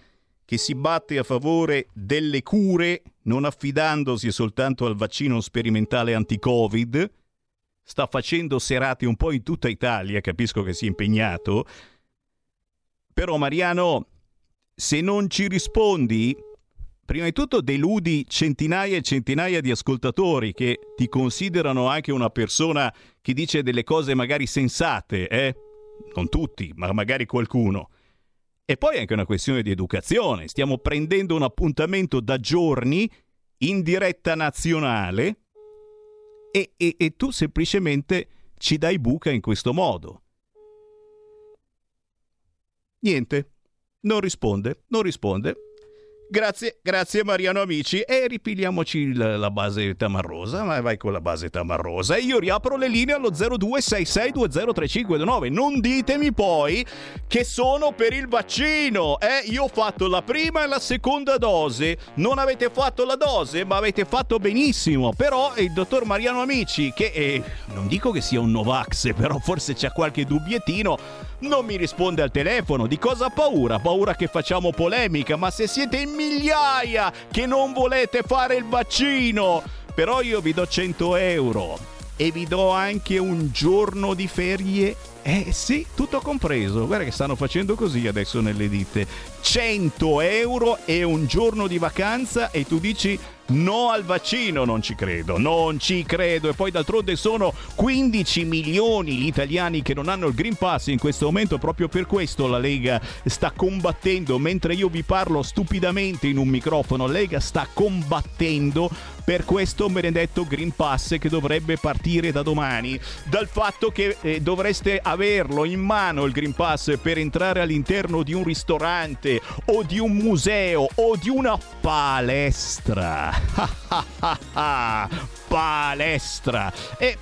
che si batte a favore delle cure non affidandosi soltanto al vaccino sperimentale anti-Covid, sta facendo serate un po' in tutta Italia, capisco che sia impegnato, però Mariano, se non ci rispondi, prima di tutto deludi centinaia e centinaia di ascoltatori che ti considerano anche una persona che dice delle cose magari sensate, eh? Non tutti, ma magari qualcuno. E poi è anche una questione di educazione. Stiamo prendendo un appuntamento da giorni in diretta nazionale e, e, e tu semplicemente ci dai buca in questo modo. Niente, non risponde, non risponde. Grazie, grazie Mariano Amici e ripigliamoci la, la base tamarrosa, ma vai con la base tamarrosa e io riapro le linee allo 0266203529. Non ditemi poi che sono per il vaccino, eh? Io ho fatto la prima e la seconda dose, non avete fatto la dose, ma avete fatto benissimo. Però il dottor Mariano Amici, che eh, non dico che sia un Novax, però forse c'è qualche dubbiettino, non mi risponde al telefono. Di cosa ha paura? Paura che facciamo polemica, ma se siete in migliaia che non volete fare il vaccino, però io vi do 100 euro e vi do anche un giorno di ferie. Eh sì, tutto compreso. Guarda che stanno facendo così adesso nelle ditte. 100 euro e un giorno di vacanza e tu dici no al vaccino, non ci credo, non ci credo. E poi d'altronde sono 15 milioni gli italiani che non hanno il Green Pass in questo momento, proprio per questo la Lega sta combattendo, mentre io vi parlo stupidamente in un microfono, la Lega sta combattendo per questo benedetto Green Pass che dovrebbe partire da domani, dal fatto che eh, dovreste averlo in mano il Green Pass per entrare all'interno di un ristorante o di un museo o di una palestra. <laughs> palestra. E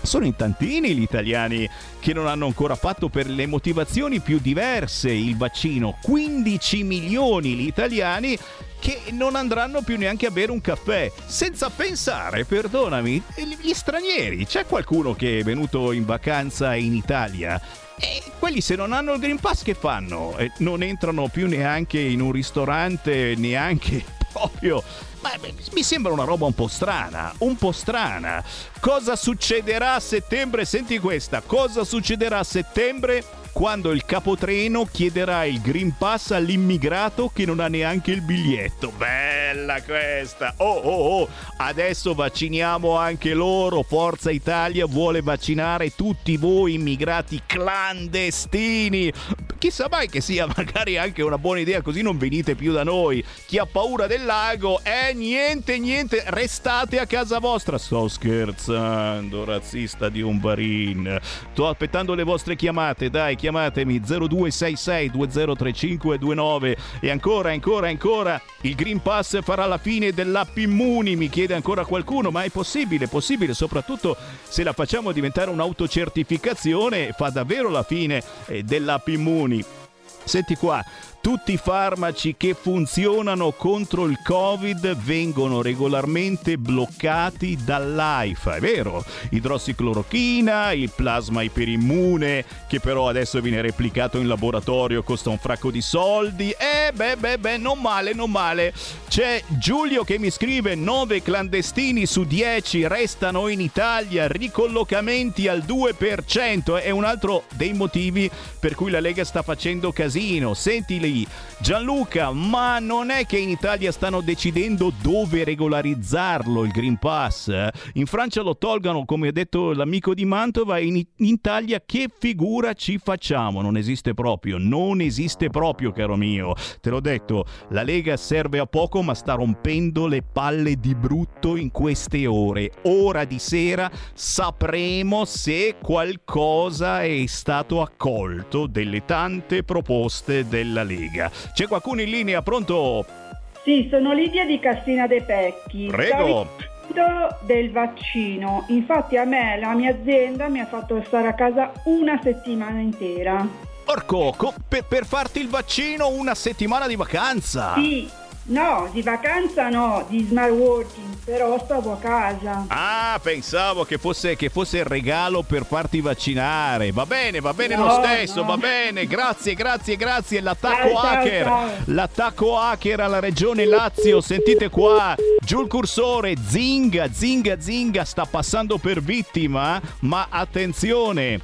sono in tantini gli italiani che non hanno ancora fatto per le motivazioni più diverse il vaccino. 15 milioni gli italiani che non andranno più neanche a bere un caffè. Senza pensare, perdonami, gli stranieri. C'è qualcuno che è venuto in vacanza in Italia? E quelli se non hanno il Green Pass che fanno? Eh, non entrano più neanche in un ristorante, neanche proprio ma beh, mi sembra una roba un po' strana, un po' strana. Cosa succederà a settembre? Senti questa, cosa succederà a settembre quando il capotreno chiederà il Green Pass all'immigrato che non ha neanche il biglietto? Bella questa! Oh oh oh, adesso vacciniamo anche loro. Forza Italia vuole vaccinare tutti voi immigrati clandestini. Chissà mai che sia <laughs> magari anche una buona idea, così non venite più da noi. Chi ha paura del lago, eh niente, niente, restate a casa vostra. Sto scherzando, razzista di un barin. Sto aspettando le vostre chiamate, dai, chiamatemi 0266 203529 e ancora, ancora, ancora. Il Green Pass farà la fine dell'app Immuni, mi chiede ancora qualcuno, ma è possibile, è possibile, soprattutto se la facciamo diventare un'autocertificazione, fa davvero la fine eh, dell'app Immuni. Senti qua, tutti i farmaci che funzionano contro il Covid vengono regolarmente bloccati dall'AIFA, è vero? Idrossiclorochina, il plasma iperimmune, che però adesso viene replicato in laboratorio, costa un fracco di soldi. Eh, beh, beh, beh, non male, non male. C'è Giulio che mi scrive: 9 clandestini su 10 restano in Italia, ricollocamenti al 2%. È un altro dei motivi per cui la Lega sta facendo casino. Senti lì, Gianluca, ma non è che in Italia stanno decidendo dove regolarizzarlo il Green Pass? eh? In Francia lo tolgano, come ha detto l'amico di Mantova, in, in Italia che figura ci facciamo? Non esiste proprio, non esiste proprio, caro mio. Te l'ho detto, la Lega serve a poco, ma sta rompendo le palle di brutto in queste ore. Ora di sera sapremo se qualcosa è stato accolto delle tante proposte della Lega. C'è qualcuno in linea, pronto? Sì, sono Lidia di Cassina dei Pecchi. Prego. Stavo del vaccino. Infatti a me la mia azienda mi ha fatto stare a casa una settimana intera. Porco, co- per, per farti il vaccino una settimana di vacanza. Sì, no, di vacanza no, di smart working, però stavo a casa. Ah, pensavo che fosse, che fosse il regalo per farti vaccinare. Va bene, va bene lo No, stesso, no. va bene. Grazie, grazie, grazie. L'attacco Ciao, ciao, hacker. ciao. L'attacco hacker alla regione Lazio. Sentite qua. Giù il cursore. Zinga, zinga, zinga. Sta passando per vittima. Ma attenzione.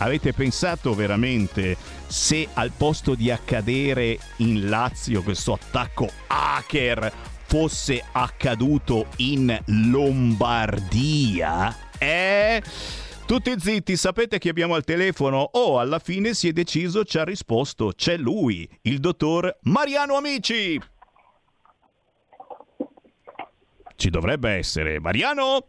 Avete pensato veramente se al posto di accadere in Lazio questo attacco hacker fosse accaduto in Lombardia? Eh? Tutti zitti, sapete chi abbiamo al telefono? Oh, alla fine si è deciso, ci ha risposto, c'è lui, il dottor Mariano Amici. Ci dovrebbe essere. Mariano?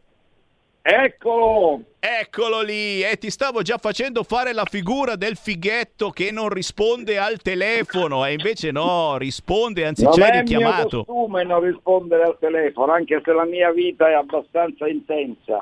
Eccolo! Eccolo lì! E ti stavo già facendo fare la figura del fighetto che non risponde al telefono e invece no, risponde, anzi non c'è è richiamato. mio costume non rispondere al telefono, anche se la mia vita è abbastanza intensa.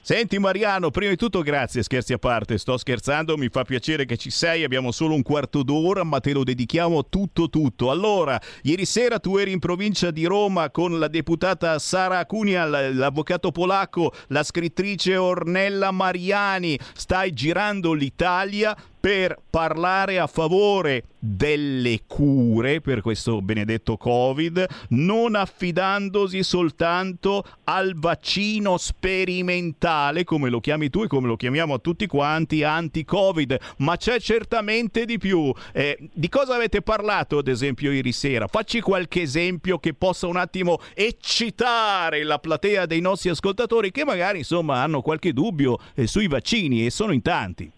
Senti Mariano, prima di tutto grazie, scherzi a parte, sto scherzando, mi fa piacere che ci sei, abbiamo solo un quarto d'ora, ma te lo dedichiamo tutto tutto. Allora, ieri sera tu eri in provincia di Roma con la deputata Sara Acunia, l- l'avvocato polacco, la scrittrice Ornella Stella Mariani, stai girando l'Italia per parlare a favore delle cure per questo benedetto Covid, non affidandosi soltanto al vaccino sperimentale, come lo chiami tu e come lo chiamiamo tutti quanti, anti-Covid, ma c'è certamente di più. Eh, di cosa avete parlato, ad esempio, ieri sera? Facci qualche esempio che possa un attimo eccitare la platea dei nostri ascoltatori che magari, insomma, hanno qualche dubbio eh, sui vaccini e sono in tanti.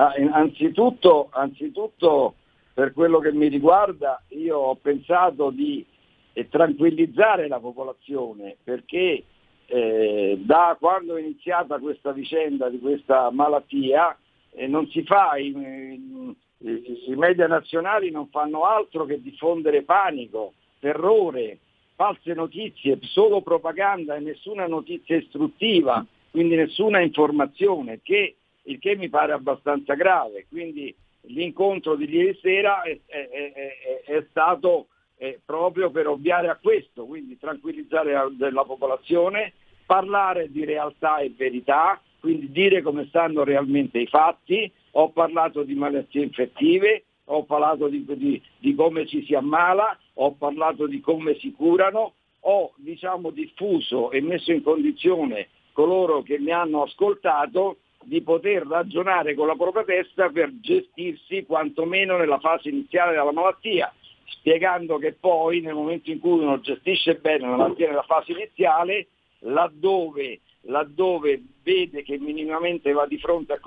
Ah, anzitutto, anzitutto, per quello che mi riguarda, io ho pensato di eh, tranquillizzare la popolazione perché eh, da quando è iniziata questa vicenda di questa malattia eh, non si fa, i, i- i media nazionali non fanno altro che diffondere panico, terrore, false notizie, solo propaganda e nessuna notizia istruttiva, quindi nessuna informazione, che il che mi pare abbastanza grave. Quindi l'incontro di ieri sera è, è- è- è- stato eh, proprio per ovviare a questo, quindi tranquillizzare la, la popolazione, parlare di realtà e verità, quindi dire come stanno realmente i fatti. Ho parlato di malattie infettive, ho parlato di, di- di come ci si ammala, ho parlato di come si curano, ho diciamo, diffuso e messo in condizione coloro che mi hanno ascoltato di poter ragionare con la propria testa per gestirsi quantomeno nella fase iniziale della malattia, spiegando che poi nel momento in cui uno gestisce bene la malattia nella fase iniziale, laddove, laddove vede che minimamente va di fronte a,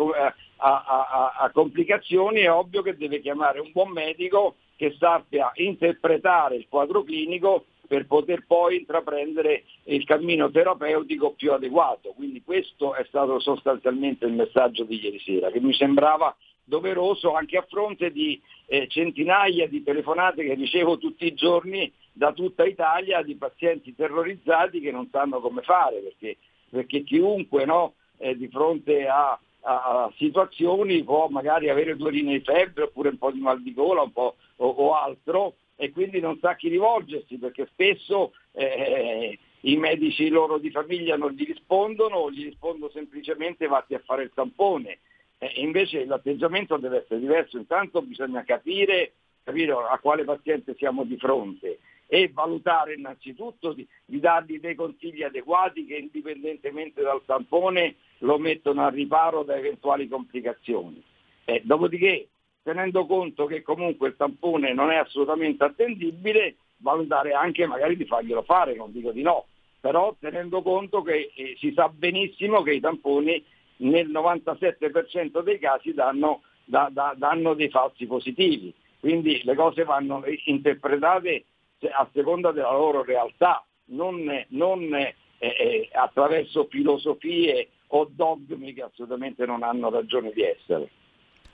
a- a- a complicazioni, è ovvio che deve chiamare un buon medico che sappia interpretare il quadro clinico per poter poi intraprendere il cammino terapeutico più adeguato. Quindi questo è stato sostanzialmente il messaggio di ieri sera, che mi sembrava doveroso anche a fronte di eh, centinaia di telefonate che ricevo tutti i giorni da tutta Italia di pazienti terrorizzati che non sanno come fare, perché, perché chiunque no, eh, di fronte a, a- situazioni può magari avere due linee di febbre oppure un po' di mal di gola o, o altro e quindi non sa a chi rivolgersi perché spesso eh, i medici loro di famiglia non gli rispondono o gli rispondono semplicemente vatti a fare il tampone. Eh, invece l'atteggiamento deve essere diverso, intanto bisogna capire, capire a quale paziente siamo di fronte e valutare innanzitutto di, di dargli dei consigli adeguati che indipendentemente dal tampone lo mettono al riparo da eventuali complicazioni. Eh, dopodiché, tenendo conto che comunque il tampone non è assolutamente attendibile, valutare anche magari di farglielo fare, non dico di no, però tenendo conto che eh, si sa benissimo che i tamponi nel 97% dei casi danno, da- da- danno dei falsi positivi, quindi le cose vanno interpretate a seconda della loro realtà, non, non, eh, eh, attraverso filosofie o dogmi che assolutamente non hanno ragione di essere.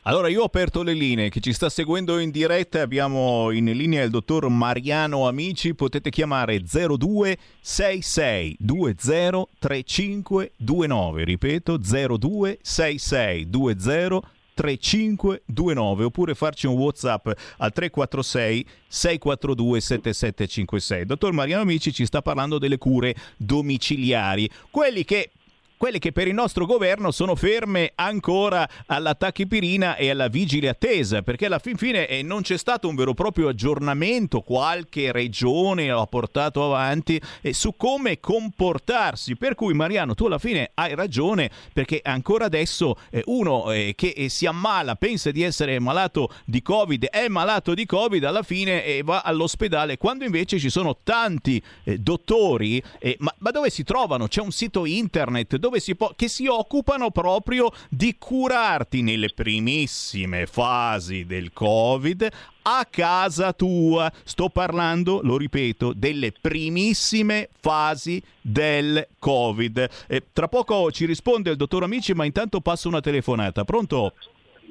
Allora io ho aperto le linee, chi ci sta seguendo in diretta abbiamo in linea il dottor Mariano Amici, potete chiamare 0266 20 3529, ripeto 0266 20 3529 oppure farci un whatsapp al 346 642 7756 dottor Mariano Amici ci sta parlando delle cure domiciliari quelli che quelle che per il nostro governo sono ferme ancora alla tachipirina e alla vigile attesa, perché alla fin fine eh, non c'è stato un vero e proprio aggiornamento, qualche regione lo ha portato avanti eh, su come comportarsi. Per cui Mariano, tu alla fine hai ragione, perché ancora adesso eh, uno eh, che eh, si ammala, pensa di essere malato di Covid, è malato di Covid, alla fine eh, va all'ospedale, quando invece ci sono tanti dottori, ma, ma dove si trovano? C'è un sito internet dove si può, che si occupano proprio di curarti nelle primissime fasi del Covid a casa tua. Sto parlando, lo ripeto, delle primissime fasi del Covid. Eh, tra poco ci risponde il dottor Amici, ma intanto passo una telefonata. Pronto?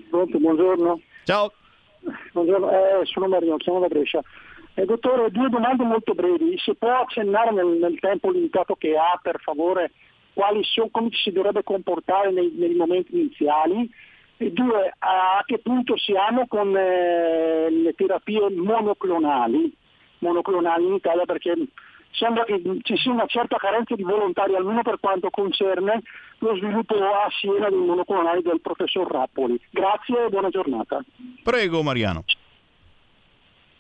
Pronto, buongiorno. Ciao. Buongiorno, eh, sono Mario, chiamo da Brescia. Eh, dottore, due domande molto brevi. Se può accennare nel, nel tempo limitato che ha, per favore, quali sono, come ci si dovrebbe comportare nei, nei momenti iniziali? E due, a che punto siamo con eh, le terapie monoclonali, monoclonali in Italia perché sembra che ci sia una certa carenza di volontari, almeno per quanto concerne lo sviluppo a Siena dei monoclonali del professor Rappoli. Grazie e buona giornata. Prego Mariano.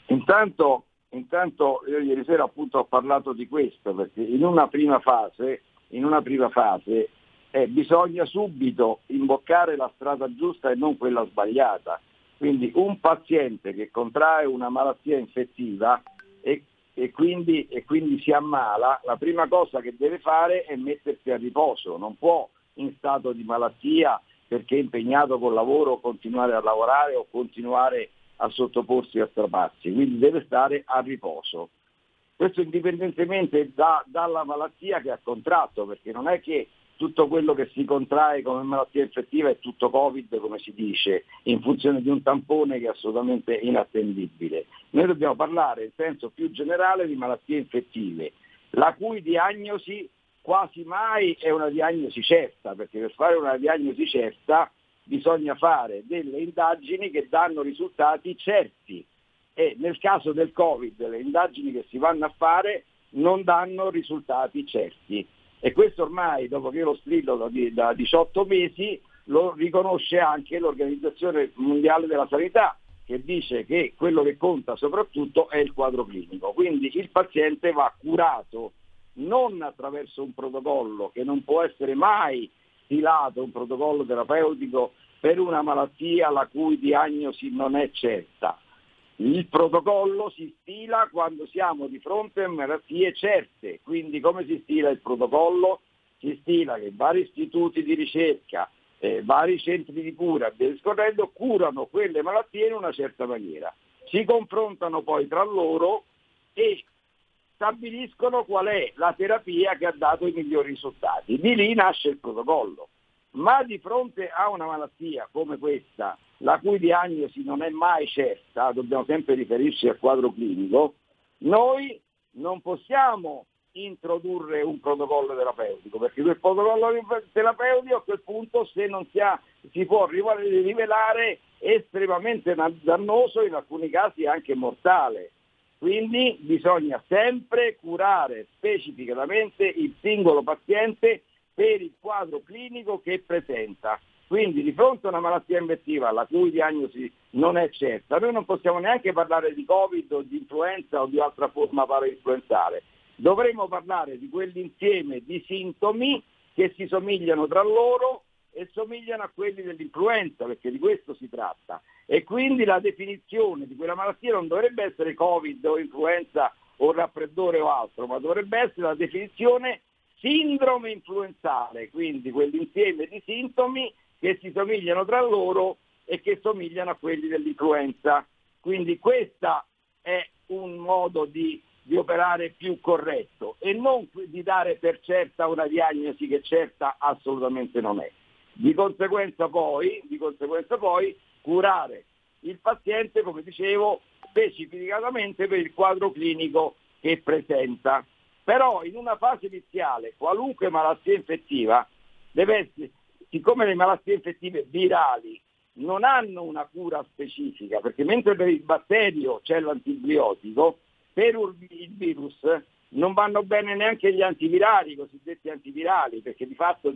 Intanto, intanto io ieri sera appunto ho parlato di questo, perché in una prima fase, in una prima fase eh, bisogna subito imboccare la strada giusta e non quella sbagliata. Quindi un paziente che contrae una malattia infettiva e, e, quindi, e quindi si ammala, la prima cosa che deve fare è mettersi a riposo, non può in stato di malattia perché è impegnato col lavoro continuare a lavorare o continuare a sottoporsi a strapazzi, quindi deve stare a riposo. Questo indipendentemente da- dalla malattia che ha contratto, perché non è che tutto quello che si contrae come malattia infettiva è tutto Covid, come si dice, in funzione di un tampone che è assolutamente inattendibile. Noi dobbiamo parlare in senso più generale di malattie infettive, la cui diagnosi quasi mai è una diagnosi certa, perché per fare una diagnosi certa bisogna fare delle indagini che danno risultati certi e nel caso del Covid le indagini che si vanno a fare non danno risultati certi e questo ormai dopo che io lo strillo da, di- da 18 mesi lo riconosce anche l'Organizzazione Mondiale della Sanità che dice che quello che conta soprattutto è il quadro clinico, quindi il paziente va curato non attraverso un protocollo che non può essere mai stilato, un protocollo terapeutico per una malattia la cui diagnosi non è certa. Il protocollo si stila quando siamo di fronte a malattie certe, quindi come si stila il protocollo? Si stila che vari istituti di ricerca, eh, vari centri di cura, discorrendo, curano quelle malattie in una certa maniera. Si confrontano poi tra loro e stabiliscono qual è la terapia che ha dato i migliori risultati. Di lì nasce il protocollo. Ma di fronte a una malattia come questa, la cui diagnosi non è mai certa, dobbiamo sempre riferirci al quadro clinico, noi non possiamo introdurre un protocollo terapeutico, perché quel protocollo terapeutico a quel punto se non si, ha, si può rivelare estremamente dannoso, in alcuni casi anche mortale. Quindi bisogna sempre curare specificatamente il singolo paziente per il quadro clinico che presenta. Quindi di fronte a una malattia infettiva la cui diagnosi non è certa, noi non possiamo neanche parlare di Covid o di influenza o di altra forma parainfluenzale. Dovremmo parlare di quell'insieme di sintomi che si somigliano tra loro e somigliano a quelli dell'influenza, perché di questo si tratta. E quindi la definizione di quella malattia non dovrebbe essere Covid o influenza o raffreddore o altro, ma dovrebbe essere la definizione sindrome influenzale, quindi quell'insieme di sintomi che si somigliano tra loro e che somigliano a quelli dell'influenza. Quindi questo è un modo di, di operare più corretto e non di dare per certa una diagnosi che certa assolutamente non è. Di conseguenza poi, di conseguenza poi curare il paziente, come dicevo, specificatamente per il quadro clinico che presenta. Però in una fase iniziale qualunque malattia infettiva deve essere, siccome le malattie infettive virali non hanno una cura specifica, perché mentre per il batterio c'è l'antibiotico, per il virus non vanno bene neanche gli antivirali, i cosiddetti antivirali, perché di fatto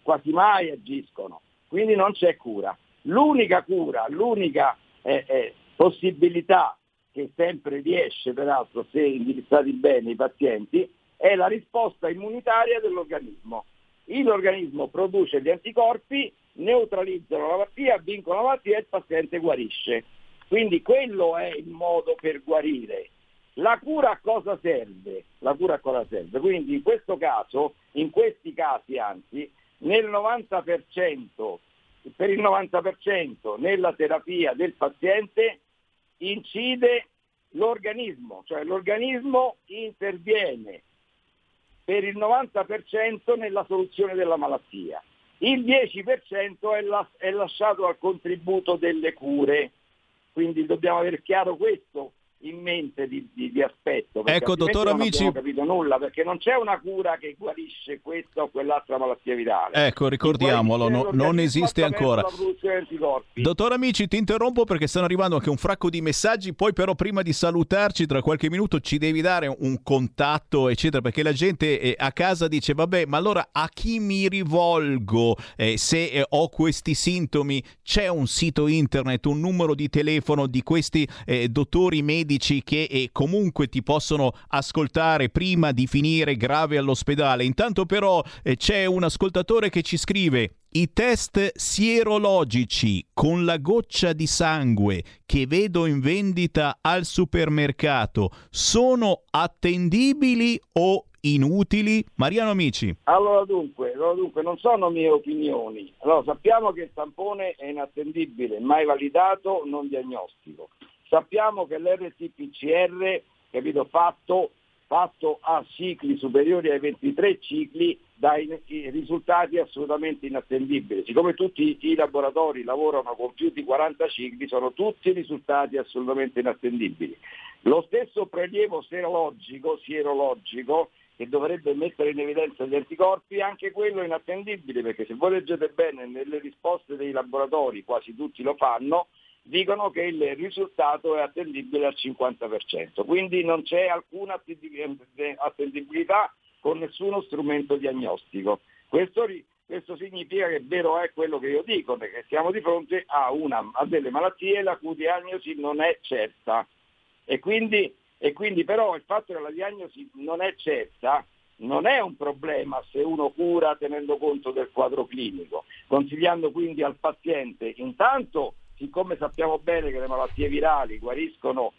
quasi mai agiscono, quindi non c'è cura. L'unica cura, l'unica eh, eh, possibilità che sempre riesce peraltro se indirizzati bene i pazienti, è la risposta immunitaria dell'organismo. L'organismo produce gli anticorpi, neutralizzano la malattia, vincono la malattia e il paziente guarisce. Quindi quello è il modo per guarire. La cura a cosa serve? La cura a cosa serve? Quindi in questo caso, in questi casi anzi, nel 90%, per il 90% nella terapia del paziente incide l'organismo, cioè l'organismo interviene per il 90% nella soluzione della malattia. Il 10% è, la- è lasciato al contributo delle cure. Quindi dobbiamo avere chiaro questo, in mente di, di- di aspetto. Ecco, dottor non Amici- abbiamo capito nulla, perché non c'è una cura che guarisce questa o quell'altra malattia virale. Ecco, ricordiamolo, no- non esiste ancora. Dottor Amici, ti interrompo perché stanno arrivando anche un fracco di messaggi. Poi, però, prima di salutarci, tra qualche minuto ci devi dare un contatto, eccetera, perché la gente eh, a casa dice: Vabbè, ma allora a chi mi rivolgo eh, se eh, ho questi sintomi? C'è un sito internet, un numero di telefono di questi eh, dottori medici che eh, comunque ti possono ascoltare prima di finire grave all'ospedale. Intanto, però, eh, c'è un ascoltatore che ci scrive. I test sierologici con la goccia di sangue che vedo in vendita al supermercato sono attendibili o inutili? Mariano Amici. Allora dunque, allora dunque, non sono mie opinioni. Allora, sappiamo che il tampone è inattendibile, mai validato, non diagnostico. Sappiamo che l'RT-PCR, capito, fatto, fatto a cicli superiori ai 23 cicli dà risultati assolutamente inattendibili. Siccome tutti i laboratori lavorano con più di 40 cicli, sono tutti risultati assolutamente inattendibili. Lo stesso prelievo serologico, sierologico che dovrebbe mettere in evidenza gli anticorpi, anche quello è inattendibile, perché se voi leggete bene nelle risposte dei laboratori, quasi tutti lo fanno, dicono che il risultato è attendibile al 50%, quindi non c'è alcuna attendi- attendibilità con nessuno strumento diagnostico. Questo, questo significa che vero è quello che io dico, perché siamo di fronte a, una- a delle malattie la cui diagnosi non è certa. E quindi, e quindi però il fatto che la diagnosi non è certa non è un problema se uno cura tenendo conto del quadro clinico, consigliando quindi al paziente intanto, siccome sappiamo bene che le malattie virali guariscono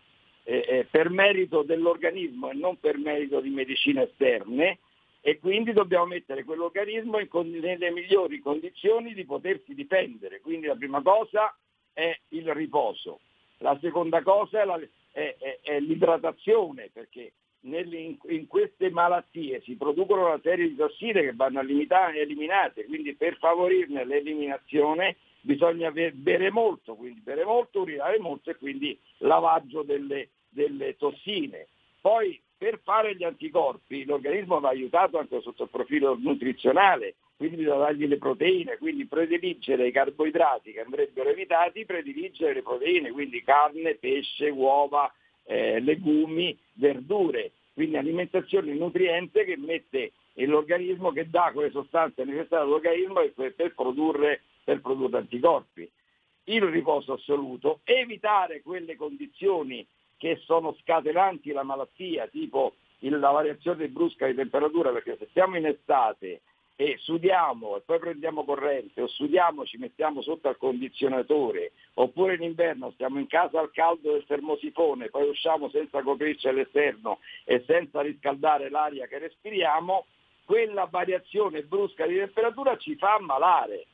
eh, eh, per merito dell'organismo e non per merito di medicine esterne, e quindi dobbiamo mettere quell'organismo in nelle migliori condizioni di potersi difendere. Quindi la prima cosa è il riposo, la seconda cosa è, la- è- è- è l'idratazione, perché in, in queste malattie si producono una serie di tossine che vanno limita- eliminate, quindi per favorirne l'eliminazione bisogna be- bere molto, quindi bere molto, urinare molto e quindi lavaggio delle, delle tossine. Poi per fare gli anticorpi l'organismo va aiutato anche sotto il profilo nutrizionale, quindi bisogna dargli le proteine, quindi prediligere i carboidrati che andrebbero evitati, prediligere le proteine, quindi carne, pesce, uova, eh, legumi, verdure, quindi alimentazione nutriente che mette l'organismo, che dà quelle sostanze necessarie all'organismo per, per produrre, per produrre anticorpi. Il riposo assoluto, evitare quelle condizioni che sono scatenanti la malattia, tipo la variazione brusca di temperatura, perché se siamo in estate e sudiamo e poi prendiamo corrente o sudiamo ci mettiamo sotto al condizionatore oppure in inverno stiamo in casa al caldo del termosifone poi usciamo senza coprirci all'esterno e senza riscaldare l'aria che respiriamo quella variazione brusca di temperatura ci fa ammalare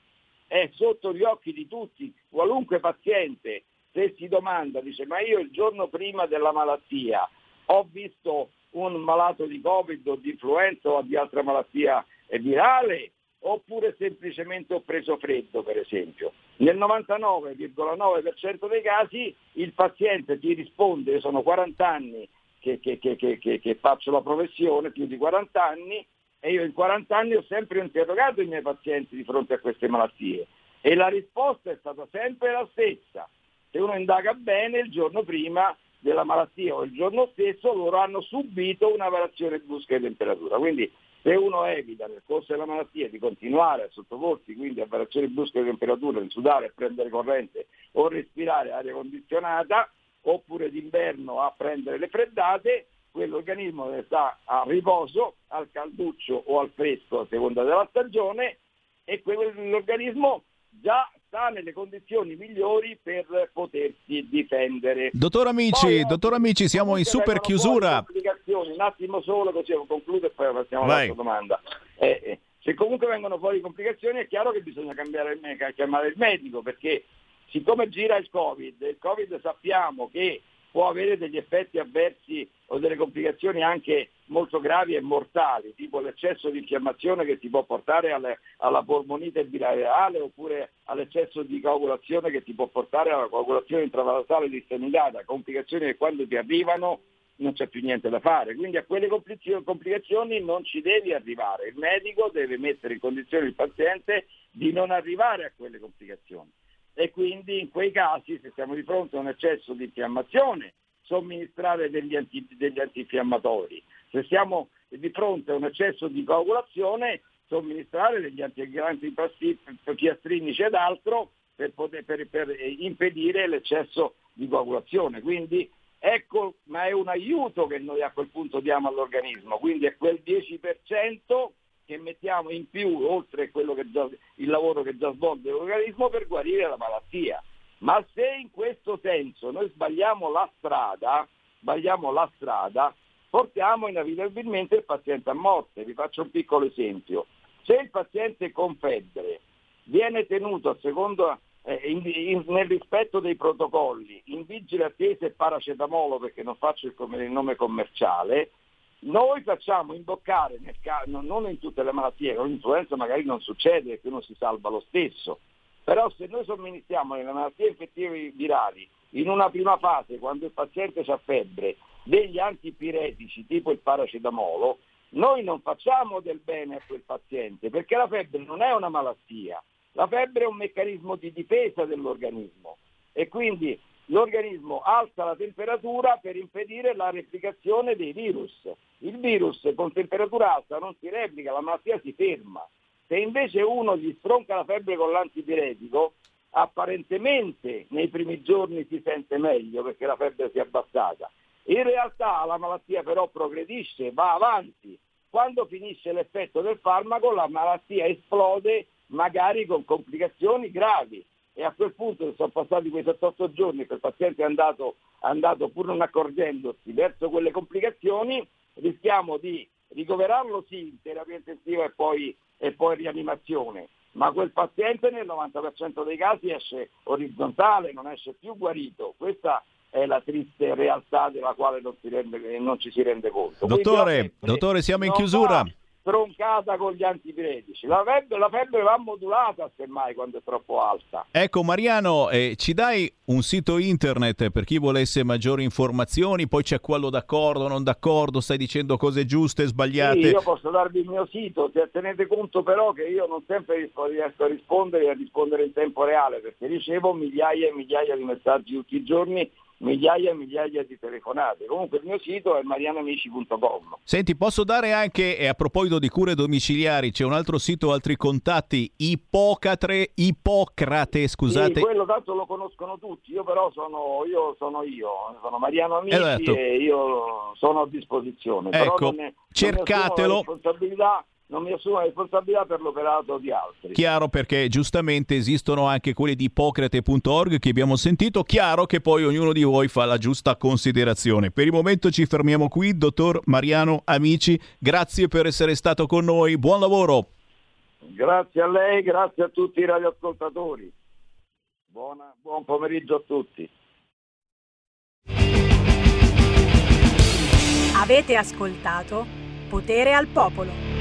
è sotto gli occhi di tutti qualunque paziente se si domanda dice ma io il giorno prima della malattia ho visto un malato di covid o di influenza o di altra malattia virale oppure semplicemente ho preso freddo per esempio. Nel 99,9% dei casi il paziente ti risponde, sono 40 anni che- che- che- che faccio la professione, più di 40 anni, e io in 40 anni ho sempre interrogato i miei pazienti di fronte a queste malattie e la risposta è stata sempre la stessa. Se uno indaga bene il giorno prima della malattia o il giorno stesso loro hanno subito una variazione brusca di temperatura. Quindi se uno evita nel corso della malattia di continuare a sottoporsi quindi a variazioni brusche di temperatura, di sudare, a prendere corrente o respirare aria condizionata, oppure d'inverno a prendere le freddate, quell'organismo deve stare a riposo, al calduccio o al fresco a seconda della stagione e quell'organismo già sta nelle condizioni migliori per potersi difendere. Dottor Amici, Poi, dottor Amici, siamo in super chiusura. Un attimo solo così concludo e poi passiamo all'altra domanda. Eh, eh, se comunque vengono fuori complicazioni è chiaro che bisogna cambiare chiamare il medico perché siccome gira il Covid, il Covid sappiamo che può avere degli effetti avversi o delle complicazioni anche molto gravi e mortali, tipo l'eccesso di infiammazione che ti può portare alle- alla polmonite biliare oppure all'eccesso di coagulazione che ti può portare alla coagulazione intravalsale disseminata, complicazioni che quando ti arrivano non c'è più niente da fare. Quindi a quelle complicazio- complicazioni non ci devi arrivare. Il medico deve mettere in condizione il paziente di non arrivare a quelle complicazioni. E quindi in quei casi, se siamo di fronte a un eccesso di infiammazione, somministrare degli, anti- degli antinfiammatori. Se siamo di fronte a un eccesso di coagulazione, somministrare degli antipiastrinici ed altro per, poter- per- per, impedire l'eccesso di coagulazione. Quindi ecco, ma è un aiuto che noi a quel punto diamo all'organismo, quindi è quel 10% che mettiamo in più oltre già- il lavoro che già svolge l'organismo per guarire la malattia. Ma se in questo senso noi sbagliamo la strada, sbagliamo la strada, portiamo inevitabilmente il paziente a morte. Vi faccio un piccolo esempio. Se il paziente con febbre viene tenuto secondo, eh, in- in- nel rispetto dei protocolli in vigile attesa e paracetamolo, perché non faccio il, il nome commerciale, noi facciamo imboccare, nel ca- non in tutte le malattie, con l'influenza magari non succede perché uno si salva lo stesso, però se noi somministriamo nelle malattie infettive virali in una prima fase, quando il paziente ha febbre, degli antipiretici tipo il paracetamolo, noi non facciamo del bene a quel paziente, perché la febbre non è una malattia, la febbre è un meccanismo di difesa dell'organismo. E quindi l'organismo alza la temperatura per impedire la replicazione dei virus. Il virus con temperatura alta non si replica, la malattia si ferma. Se invece uno gli stronca la febbre con l'antipiretico, apparentemente nei primi giorni si sente meglio perché la febbre si è abbassata. In realtà la malattia però progredisce, va avanti. Quando finisce l'effetto del farmaco la malattia esplode magari con complicazioni gravi e a quel punto sono passati quei 7-8 giorni che il paziente è andato, andato pur non accorgendosi verso quelle complicazioni, rischiamo di ricoverarlo sì in terapia intensiva e poi, e poi rianimazione, ma quel paziente nel 90% dei casi esce orizzontale, non esce più guarito. Questa è la triste realtà della quale non, si rende- non ci si rende conto. Dottore, dottore, siamo in chiusura. va troncata con gli antipiretici. La febbre, la febbre va modulata semmai quando è troppo alta. Ecco Mariano, eh, ci dai un sito internet per chi volesse maggiori informazioni, poi c'è quello d'accordo, non d'accordo, stai dicendo cose giuste, sbagliate. Sì, io posso darvi il mio sito, tenete conto però che io non sempre riesco a rispondere e a rispondere in tempo reale perché ricevo migliaia e migliaia di messaggi tutti i giorni, migliaia e migliaia di telefonate. Comunque il mio sito è marianamici.com. Senti, posso dare anche, e a proposito di cure domiciliari, c'è un altro sito, altri contatti, Ipocrate, Ippocrate, scusate. Sì, quello tanto lo conoscono tutti, io però sono io, sono, io, sono Mariano Amici Esatto. e io sono a disposizione. Però Ecco, non ne- non mi cercatelo. responsabilità, non mi assumo responsabilità per l'operato di altri. Chiaro perché giustamente esistono anche quelli di ippocrate.org che abbiamo sentito, chiaro che poi ognuno di voi fa la giusta considerazione. Per il momento ci fermiamo qui, dottor Mariano Amici, grazie per essere stato con noi, buon lavoro. Grazie a lei, grazie a tutti i radioascoltatori. Buona- buon pomeriggio a tutti. Avete ascoltato Potere al Popolo.